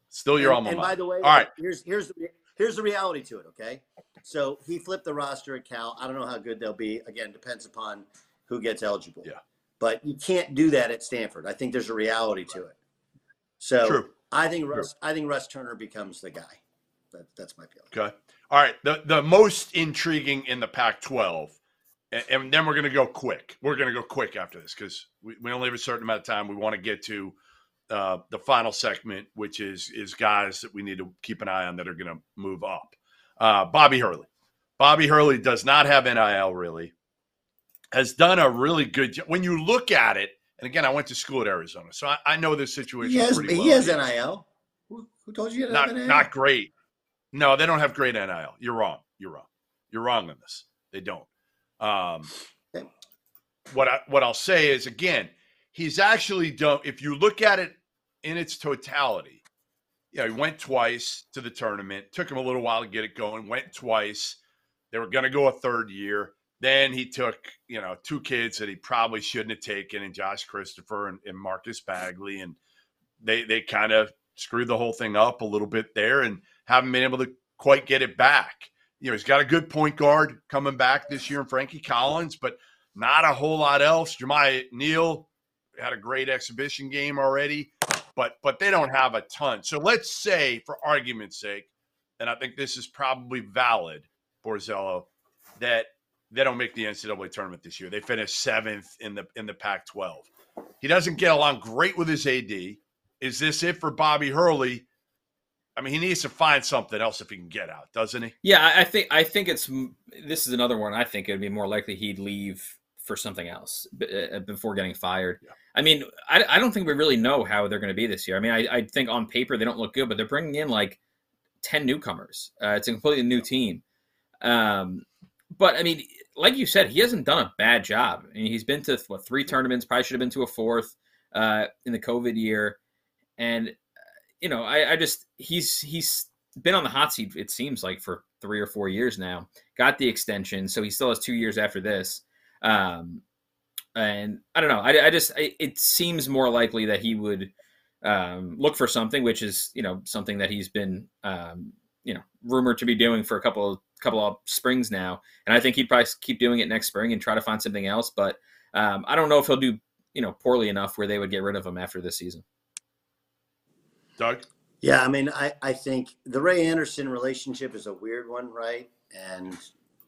Still your and, alma mater. and by the way, all right. here's here's the here's the reality to it. Okay, so he flipped the roster at Cal. I don't know how good they'll be. Again, depends upon who gets eligible. Yeah. But you can't do that at Stanford. I think there's a reality to it. So True. I think Russ. I think Russ Turner becomes the guy. That, that's my feeling. Okay. All right. The the most intriguing in the Pac-12, and, and then we're going to go quick. We're going to go quick after this because we, we only have a certain amount of time. We want to get to uh, the final segment, which is is guys that we need to keep an eye on that are going to move up. Uh, Bobby Hurley. Bobby Hurley does not have NIL really. Has done a really good job. When you look at it, and again, I went to school at Arizona, so I, I know this situation He has. well. He has nil. Who, who told you? not NIL? not great. No, they don't have great NIL. You're wrong. You're wrong. You're wrong on this. They don't. Um, Okay. what I what I'll say is again, he's actually done. If you look at it in its totality, you know, he went twice to the tournament. Took him a little while to get it going. Went twice. They were going to go a third year. Then he took, you know, two kids that he probably shouldn't have taken, and Josh Christopher and, and Marcus Bagley, and they they kind of screwed the whole thing up a little bit there, and haven't been able to quite get it back. You know, he's got a good point guard coming back this year in Frankie Collins, but not a whole lot else. Jamiya Neal had a great exhibition game already, but but they don't have a ton. So let's say, for argument's sake, and I think this is probably valid, Borzello, that they don't make the NCAA tournament this year. They finish seventh in the in the Pac-12. He doesn't get along great with his AD. Is this it for Bobby Hurley? I mean, he needs to find something else if he can get out, doesn't he? Yeah, I think I think it's this is another one. I think it would be more likely he'd leave for something else uh, before getting fired. I mean, I, I don't think we really know how they're going to be this year. I mean, I, I think on paper they don't look good, but they're bringing in like ten newcomers. Uh, it's a completely new team. Um, but I mean, like you said, he hasn't done a bad job. I mean, he's been to what three tournaments. Probably should have been to a fourth uh, in the COVID year, and uh, you know, I, I just he's he's been on the hot seat. It seems like for three or four years now. Got the extension, so he still has two years after this. Um, and I don't know. I, I just I, it seems more likely that he would um, look for something, which is you know something that he's been um, you know rumored to be doing for a couple of couple of springs now, and I think he'd probably keep doing it next spring and try to find something else. But um, I don't know if he'll do you know poorly enough where they would get rid of him after this season. Doug. Yeah, I mean, I, I think the Ray Anderson relationship is a weird one, right? And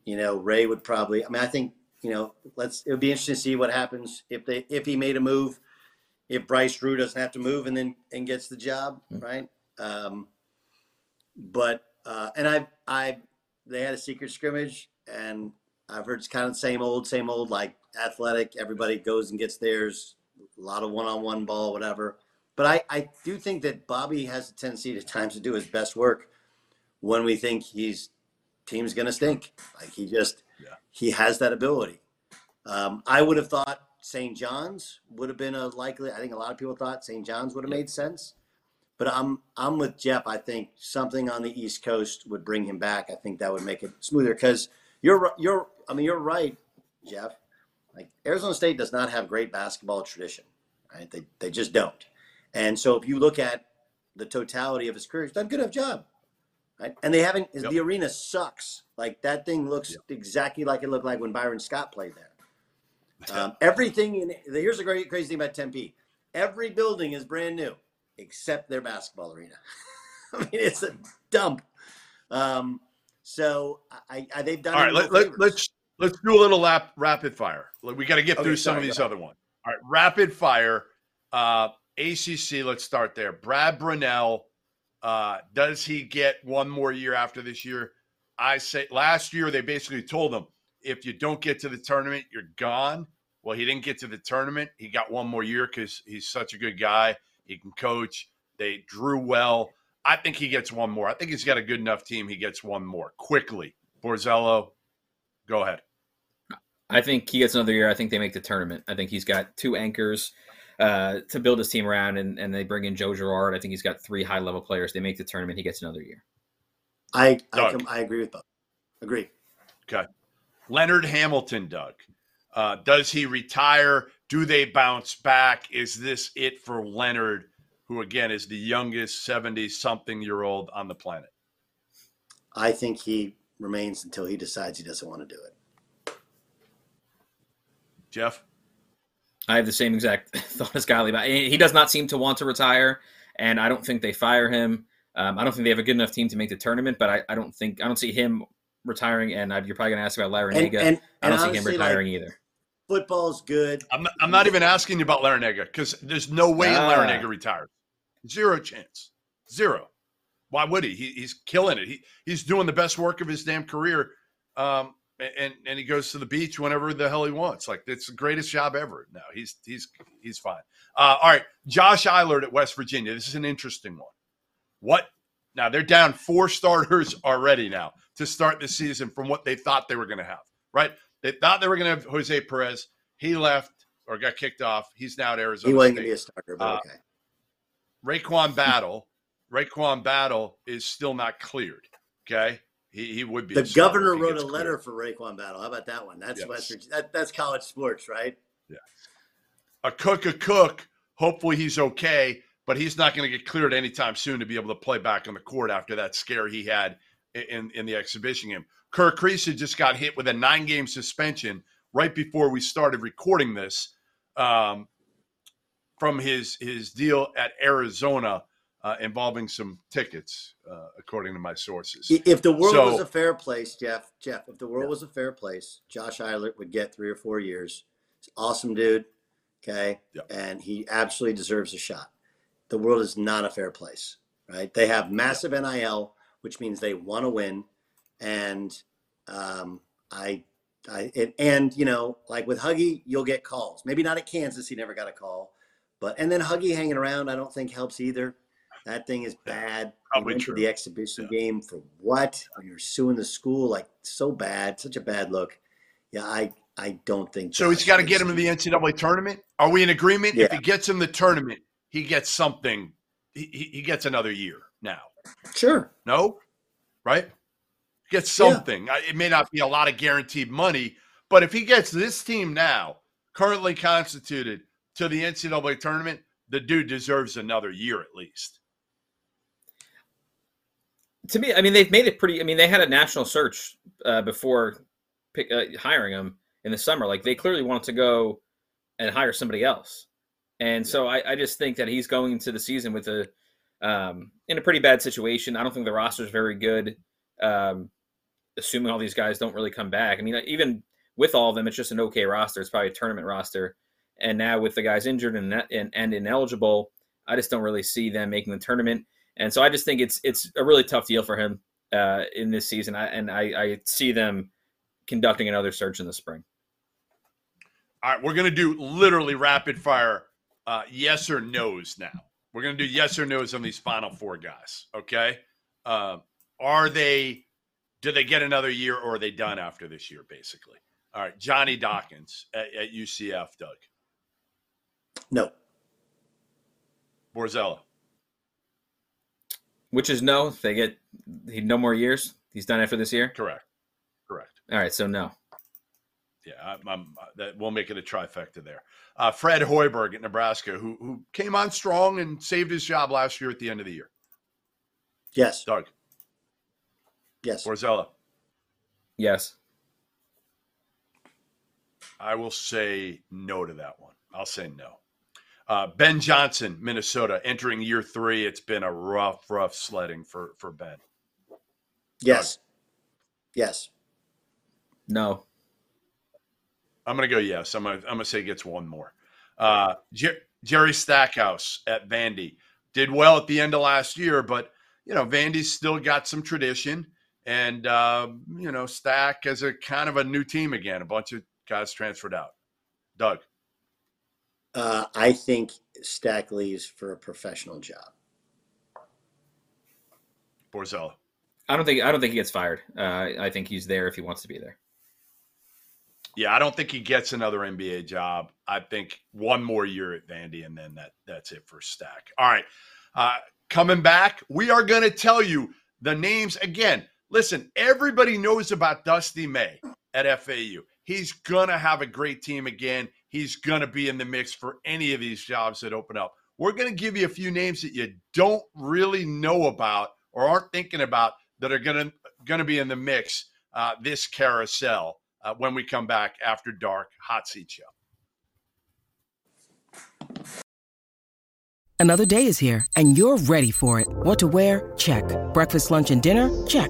you know, Ray would probably. I mean, I think you know, let's. It would be interesting to see what happens if they if he made a move, if Bryce Drew doesn't have to move and then and gets the job, right? Um, but uh, and I I they had a secret scrimmage and I've heard it's kind of the same old same old like athletic. Everybody goes and gets theirs. A lot of one on one ball, whatever. But I, I do think that Bobby has a tendency at times to do his best work when we think he's team's gonna stink. Like he just yeah. he has that ability. Um, I would have thought St. John's would have been a likely. I think a lot of people thought St. John's would have made sense. But I'm I'm with Jeff. I think something on the East Coast would bring him back. I think that would make it smoother because you're you're. I mean, you're right, Jeff. Like Arizona State does not have great basketball tradition, right? They they just don't. And so if you look at the totality of his career, he's done a good enough job. Right? And they haven't Yep. the arena sucks. Like that thing looks exactly like it looked like when Byron Scott played there. Um, everything in here's the great crazy thing about Tempe. Every building is brand new except their basketball arena. I mean, it's a dump. Um, so I, I they've done All right, let, let, let's let's do a little lap rapid fire. We got to get Okay, through some of these other ones. All right, rapid fire. Uh, ACC. Let's start there. Brad Brownell. Uh, does he get one more year after this year? I say last year they basically told him if you don't get to the tournament, you're gone. Well, he didn't get to the tournament. He got one more year because he's such a good guy. He can coach. They drew well. I think he gets one more. I think he's got a good enough team. He gets one more quickly. Borzello, go ahead. I think he gets another year. I think they make the tournament. I think he's got two anchors uh, to build his team around, and, and they bring in Joe Girard. I think he's got three high level players. They make the tournament. He gets another year. I I, Doug. com- I agree with both. Agree. Okay. Leonard Hamilton, Doug. Uh, does he retire? Do they bounce back? Is this it for Leonard, who again is the youngest 70 something year old on the planet? I think he remains until he decides he doesn't want to do it. Jeff? I have the same exact thought as Golly. But he does not seem to want to retire, and I don't think they fire him. Um, I don't think they have a good enough team to make the tournament. But I, I don't think I don't see him retiring. And I, you're probably going to ask about Larry And- Nega. and- I don't and see him retiring like- either. Football's good. I'm not, I'm not even asking you about Larrañaga because there's no way Ah. Larrañaga retires. Zero chance. Zero. Why would he? he? He's killing it. He he's doing the best work of his damn career. Um, and and he goes to the beach whenever the hell he wants. Like it's the greatest job ever. No, he's he's he's fine. Uh, all right, Josh Eilert at West Virginia. This is an interesting one. What? Now they're down four starters already now to start the season from what they thought they were going to have. Right? They thought they were going to have Jose Perez. He left or got kicked off. He's now at Arizona. He wasn't going to be a starter, but Uh, okay. RaeQuan Battle, RaeQuan Battle is still not cleared. Okay. He, he would be. The governor wrote a letter cleared. for RaeQuan Battle. How about that one? That's Yes. West Virginia. That, that's college sports, right? Yeah. A cook, a cook. Hopefully he's okay, but he's not going to get cleared anytime soon to be able to play back on the court after that scare he had in, in the exhibition game. Kerr Kriisa just got hit with a nine game suspension right before we started recording this um, from his his deal at Arizona uh, involving some tickets, uh, according to my sources. If the world So- was a fair place, Jeff, Jeff, if the world was a fair place, Josh Eilert would get three or four years. Awesome dude. Okay. Yeah. And he absolutely deserves a shot. The world is not a fair place, right? They have massive NIL, which means they want to win. And um, I, I, and, and, you know, like with Huggy, you'll get calls. Maybe not at Kansas, he never got a call. But, and then Huggy hanging around, I don't think helps either. That thing is bad. Probably true. the exhibition game for what? You're suing the school, like so bad, such a bad look. Yeah, I I don't think So He's got to get him in the NCAA tournament. Are we in agreement? If he gets in the tournament, he gets something. He he gets another year now. Sure. No, right? Yeah. something. I- It may not be a lot of guaranteed money, but if he gets this team now, currently constituted, to the NCAA tournament, the dude deserves another year at least. to me, I mean, they've made it pretty. I mean, they had a national search uh, before pick, uh, hiring him in the summer. Like they clearly wanted to go and hire somebody else, and so I, I just think that he's going into the season with a um, in a pretty bad situation. I don't think the roster is very good. Um, assuming all these guys don't really come back. I mean, even with all of them, it's just an okay roster. It's probably a tournament roster. And now with the guys injured and and, and ineligible, I just don't really see them making the tournament. And so I just think it's it's a really tough deal for him uh, in this season. I, and I, I see them conducting another search in the spring. All right, we're gonna do literally rapid fire uh, yes or no's now. We're gonna do yes or no's on these final four guys. Okay, uh, are they? Do they get another year, or are they done after this year? Basically, all right. Johnny Dawkins at, at UCF, Doug No. Borzello, Which is no. They get he no more years. He's done after this year. correct, correct. All right, so no. Yeah, I'm, I'm, that we'll make it a trifecta there. Uh, Fred Hoiberg at Nebraska, who who came on strong and saved his job last year at the end of the year. Yes. Doug Yes. Borzello. Yes. I will say no to that one. I'll say no. Uh, ben Johnson, Minnesota, entering year three. It's been a rough, rough sledding for for Ben. Yes. Yes. No. I'm gonna go yes. I'm gonna I'm gonna say he gets one more. Uh, Jer- Jerry Stackhouse at Vandy did well at the end of last year, but you know Vandy's still got some tradition, and uh, you know Stack as a kind of a new team again. A bunch of guys transferred out. Doug, Uh, I think Stack leaves for a professional job. Borzello. I don't think I don't think he gets fired. Uh, I think he's there if he wants to be there. Yeah, I don't think he gets another NBA job. I think one more year at Vandy, and then that that's it for Stack. All right, uh, coming back, we are going to tell you the names again. Listen, everybody knows about Dusty May at FAU. He's gonna have a great team again. He's gonna be in the mix for any of these jobs that open up. We're gonna give you a few names that you don't really know about or aren't thinking about that are gonna gonna be in the mix uh, this carousel uh, when we come back after dark hot seat show. Another day is here, and you're ready for it. What to wear? Check. Breakfast, lunch, and dinner? Check.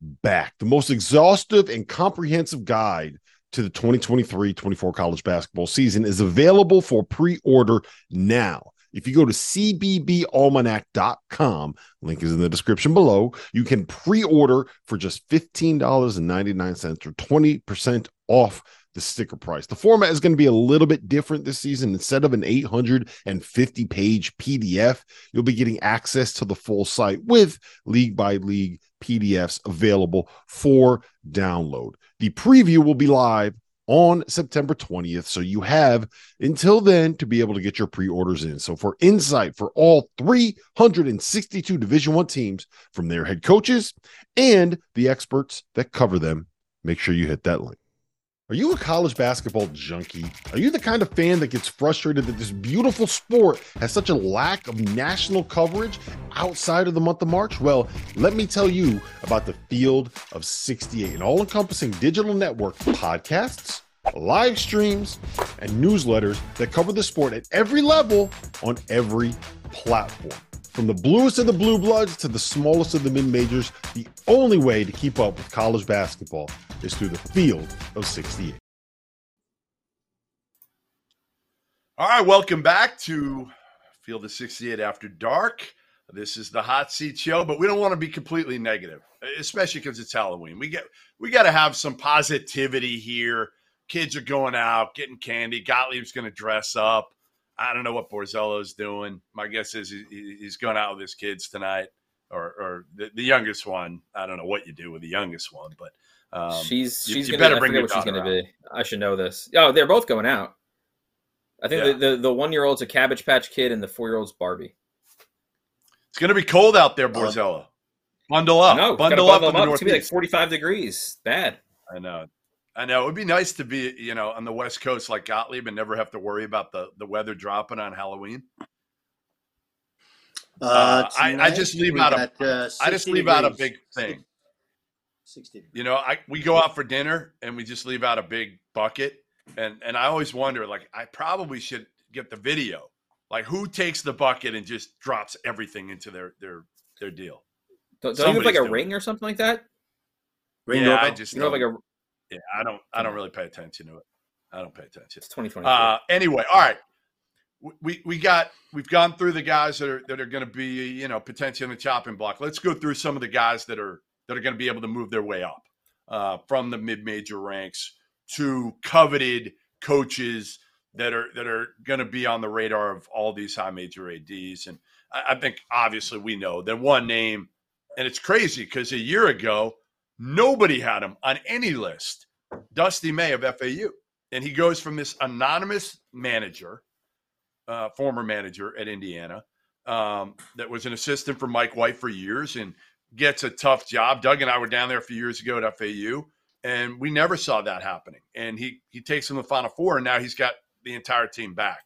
back. The most exhaustive and comprehensive guide to the 2023 24 college basketball season is available for pre order now. If you go to cbbalmanac.com, link is in the description below, you can pre-order for just $15.99 or 20% off the sticker price. The format is going to be a little bit different this season. Instead of an 850 page PDF, you'll be getting access to the full site with league by league PDFs available for download. The preview will be live on September 20th. So you have until then to be able to get your pre-orders in. So for insight for all 362 Division 1 teams from their head coaches and the experts that cover them, make sure you hit that link. Are you a college basketball junkie? Are you the kind of fan that gets frustrated that this beautiful sport has such a lack of national coverage outside of the month of March? Well, let me tell you about the Field of 68, an all encompassing digital network podcasts, live streams, and newsletters that cover the sport at every level on every platform. From the bluest of the blue bloods to the smallest of the mid majors, the only way to keep up with college basketball is through the field of 68. All right, welcome back to Field of 68 After Dark. This is the hot seat show, but we don't want to be completely negative, especially because it's Halloween. We get we got to have some positivity here. Kids are going out, getting candy. Gottlieb's going to dress up. I don't know what Borzello's doing. My guess is he's going out with his kids tonight, or, or the, the, youngest one. I don't know what you do with the youngest one, but um, she's she's you, you better bring what she's going to be. I should know this. Oh, they're both going out. I think yeah. the, the, the one year old's a Cabbage Patch Kid, and the four year old's Barbie. It's going to be cold out there, Borzello. Bundle up. No, bundle, bundle up. up. It's going to be like forty five degrees. Bad. I know. I know it would be nice to be, you know, on the West Coast like Gottlieb and never have to worry about the the weather dropping on Halloween. Uh, uh I, I, just leave out got, a, uh, I just leave degrees. out a big thing. 60 you know, I we go out for dinner and we just leave out a big bucket, and and I always wonder, like, I probably should get the video, like who takes the bucket and just drops everything into their their their deal. Don't, don't you have like a ring it. or something like that? Ring yeah, I just you know like a yeah, I don't. I don't really pay attention to it. I don't pay attention. It's 2020. Uh, anyway, all right. We we got we've gone through the guys that are that are going to be you know potentially in the chopping block. Let's go through some of the guys that are that are going to be able to move their way up uh, from the mid major ranks to coveted coaches that are that are going to be on the radar of all these high major ads. And I, I think obviously we know that one name, and it's crazy because a year ago Nobody had him on any list. Dusty May of FAU. And he goes from this anonymous manager, uh, former manager at Indiana, um, that was an assistant for Mike White for years and gets a tough job. Doug and I were down there a few years ago at FAU, and we never saw that happening. And he he takes him to the Final Four, and now he's got the entire team back.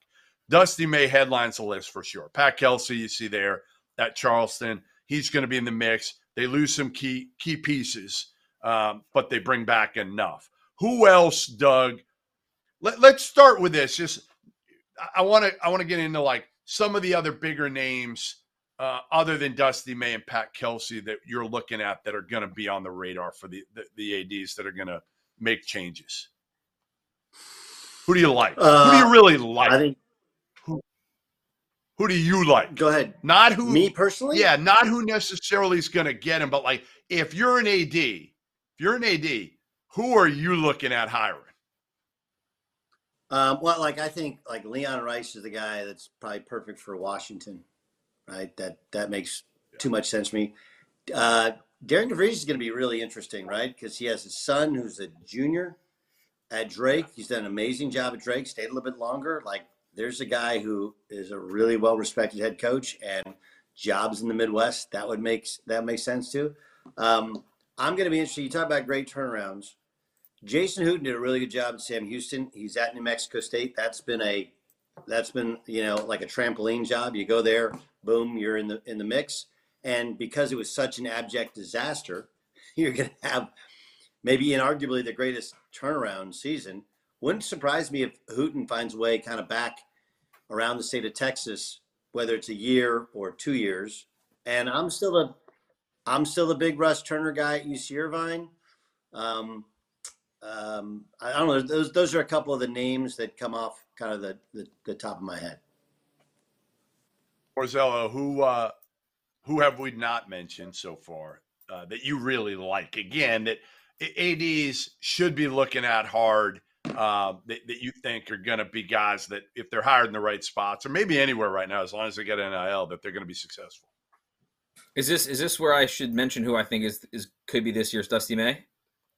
Dusty May headlines the list for sure. Pat Kelsey, you see there at Charleston, he's going to be in the mix. They lose some key key pieces, um, but they bring back enough. Who else, Doug? Let, let's start with this. Just I want to I want to get into like some of the other bigger names uh, other than Dusty May and Pat Kelsey that you're looking at that are going to be on the radar for the, the, the ads that are going to make changes. Who do you like? Uh, Who do you uh, really like? I think who do you like? Go ahead. Not who me personally. Yeah, not who necessarily is going to get him, but like if you're an AD, if you're an AD, who are you looking at hiring? Um, well, like I think like Leon Rice is the guy that's probably perfect for Washington, right? That that makes too much sense to me. Uh, Darian DeVries is going to be really interesting, right? Because he has a son who's a junior at Drake. He's done an amazing job at Drake. Stayed a little bit longer. Like there's a guy who is a really well respected head coach and jobs in the Midwest. That would make that makes sense too. Um, I'm going to be interested. You talk about great turnarounds. Jason Hooten did a really good job at Sam Houston. He's at New Mexico State. That's been a that's been you know like a trampoline job. You go there, boom, you're in the in the mix. And because it was such an abject disaster, you're going to have maybe inarguably the greatest turnaround season wouldn't surprise me if Hooten finds a way kind of back around the state of Texas, whether it's a year or two years. And I'm still a I'm still a big Russ Turner guy at UC Irvine. Um, um, I don't know. Those those are a couple of the names that come off kind of the, the, the top of my head. Borzello, who uh, who have we not mentioned so far uh, that you really like? Again, that ads should be looking at hard. Uh, that, that you think are going to be guys that if they're hired in the right spots or maybe anywhere right now, as long as they get nil, that they're going to be successful. Is this is this where I should mention who I think is is could be this year's Dusty May,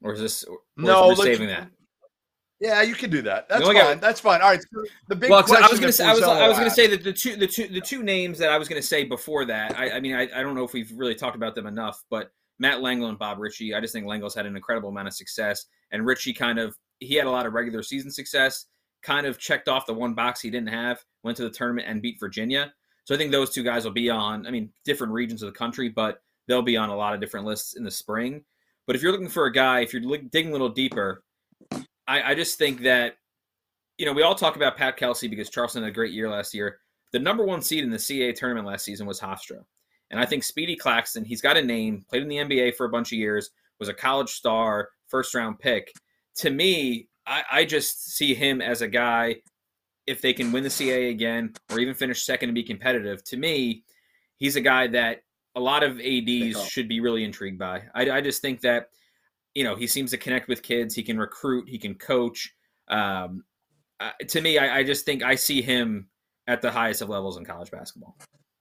or is this or no is saving that? Yeah, you can do that. That's No, fine. got- That's fine. All right. So the big well, I was going to say, I was, I was going to say that the two, the two, the two names that I was going to say before that. I, I mean, I, I don't know if we've really talked about them enough, but Matt Langel and Bob Richey. I just think Langel's had an incredible amount of success, and Richey kind of he had a lot of regular season success. Kind of checked off the one box he didn't have. Went to the tournament and beat Virginia. So I think those two guys will be on. I mean, different regions of the country, but they'll be on a lot of different lists in the spring. But if you're looking for a guy, if you're digging a little deeper, I, I just think that you know, we all talk about Pat Kelsey because Charleston had a great year last year. The number one seed in the CAA tournament last season was Hofstra. And I think Speedy Claxton, he's got a name, played in the NBA for a bunch of years, was a college star, first round pick. To me, I, I just see him as a guy, if they can win the CAA again or even finish second and be competitive, to me, he's a guy that a lot of ADs should be really intrigued by. I, I just think that, you know, he seems to connect with kids, he can recruit, he can coach. Um, uh, to me, I, I just think I see him at the highest of levels in college basketball.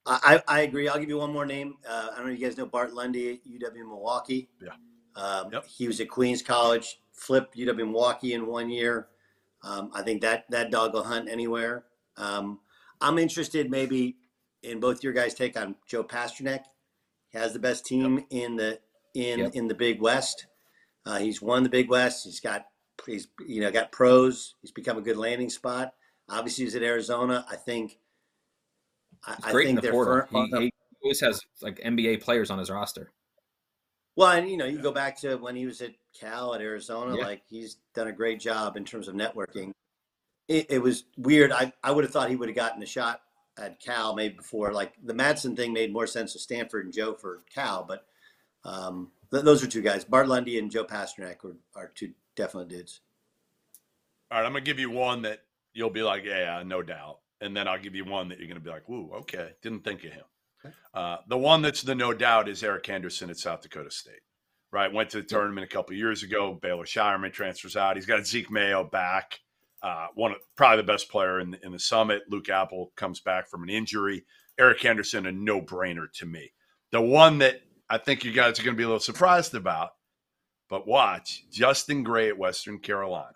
I, I agree. I'll give you one more name. Uh, I don't know if you guys know Bart Lundy at UW Milwaukee. Yeah. Um, He was at Queens College, flipped UW Milwaukee in one year. Um, I think that that dog will hunt anywhere. Um, I'm interested maybe in both your guys' take on Joe Pasternack. He has the best team in the in Yep. in the Big West. Uh, he's won the Big West. He's got he's you know got pros. He's become a good landing spot. Obviously, he's at Arizona. I think. I, He's I think the they're firm- He, he always has like NBA players on his roster. Well, and you know, you go back to when he was at Cal at Arizona, Yeah. like he's done a great job in terms of networking. It, it was weird. I, I would have thought he would have gotten a shot at Cal maybe before. Like the Madsen thing made more sense with Stanford and Joe for Cal, but um, th- those are two guys. Bart Lundy and Joe Pasternack are, are two definite dudes. All right, I'm gonna give you one that you'll be like, yeah, no doubt, and then I'll give you one that you're gonna be like, woo, okay, didn't think of him. Uh, the one that's the no doubt is Eric Henderson at South Dakota State. Right, went to the tournament a couple years ago. Baylor Scheierman transfers out. He's got Zeke Mayo back. Uh, one of probably the best player in the, in the summit. Luke Appel comes back from an injury. Eric Henderson, a no brainer to me. The one that I think you guys are going to be a little surprised about, but watch Justin Gray at Western Carolina.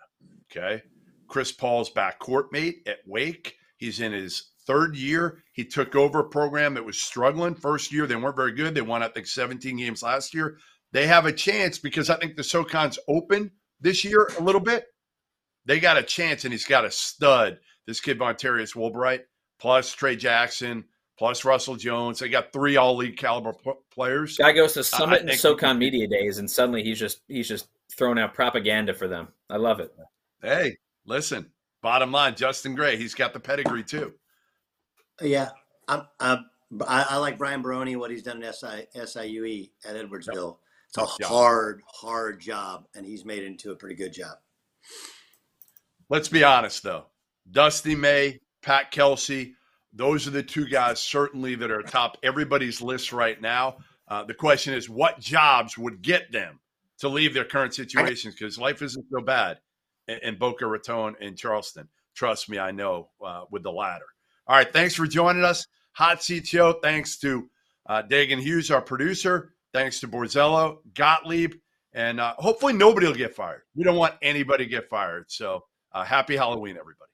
Okay. Chris Paul's backcourt mate at Wake. He's in his third year. He took over a program that was struggling. First year, they weren't very good. They won, I think, 17 games last year. They have a chance because I think the SoCon's open this year a little bit. They got a chance, and he's got a stud. This kid, Montarius Woolbright, plus Trey Jackson, plus Russell Jones. They got three all league caliber p- players. Guy goes to Summit I and SoCon Media Days, and suddenly he's just he's just throwing out propaganda for them. I love it. Hey, listen. Bottom line, Justin Gray, he's got the pedigree too. Yeah, I'm, I'm, I, I like Brian Barone, what he's done at SI, SIUE at Edwardsville. It's a hard, hard job, and he's made it into a pretty good job. Let's be honest, though. Dusty May, Pat Kelsey, those are the two guys certainly that are atop everybody's list right now. Uh, the question is, what jobs would get them to leave their current situations? Because life isn't so bad in, in Boca Raton and Charleston. Trust me, I know uh, with the latter. All right, thanks for joining us. Hot Show. Thanks to uh, Dagan Hughes, our producer. Thanks to Borzello, Gottlieb, and uh, hopefully nobody will get fired. We don't want anybody to get fired. So uh, happy Halloween, everybody.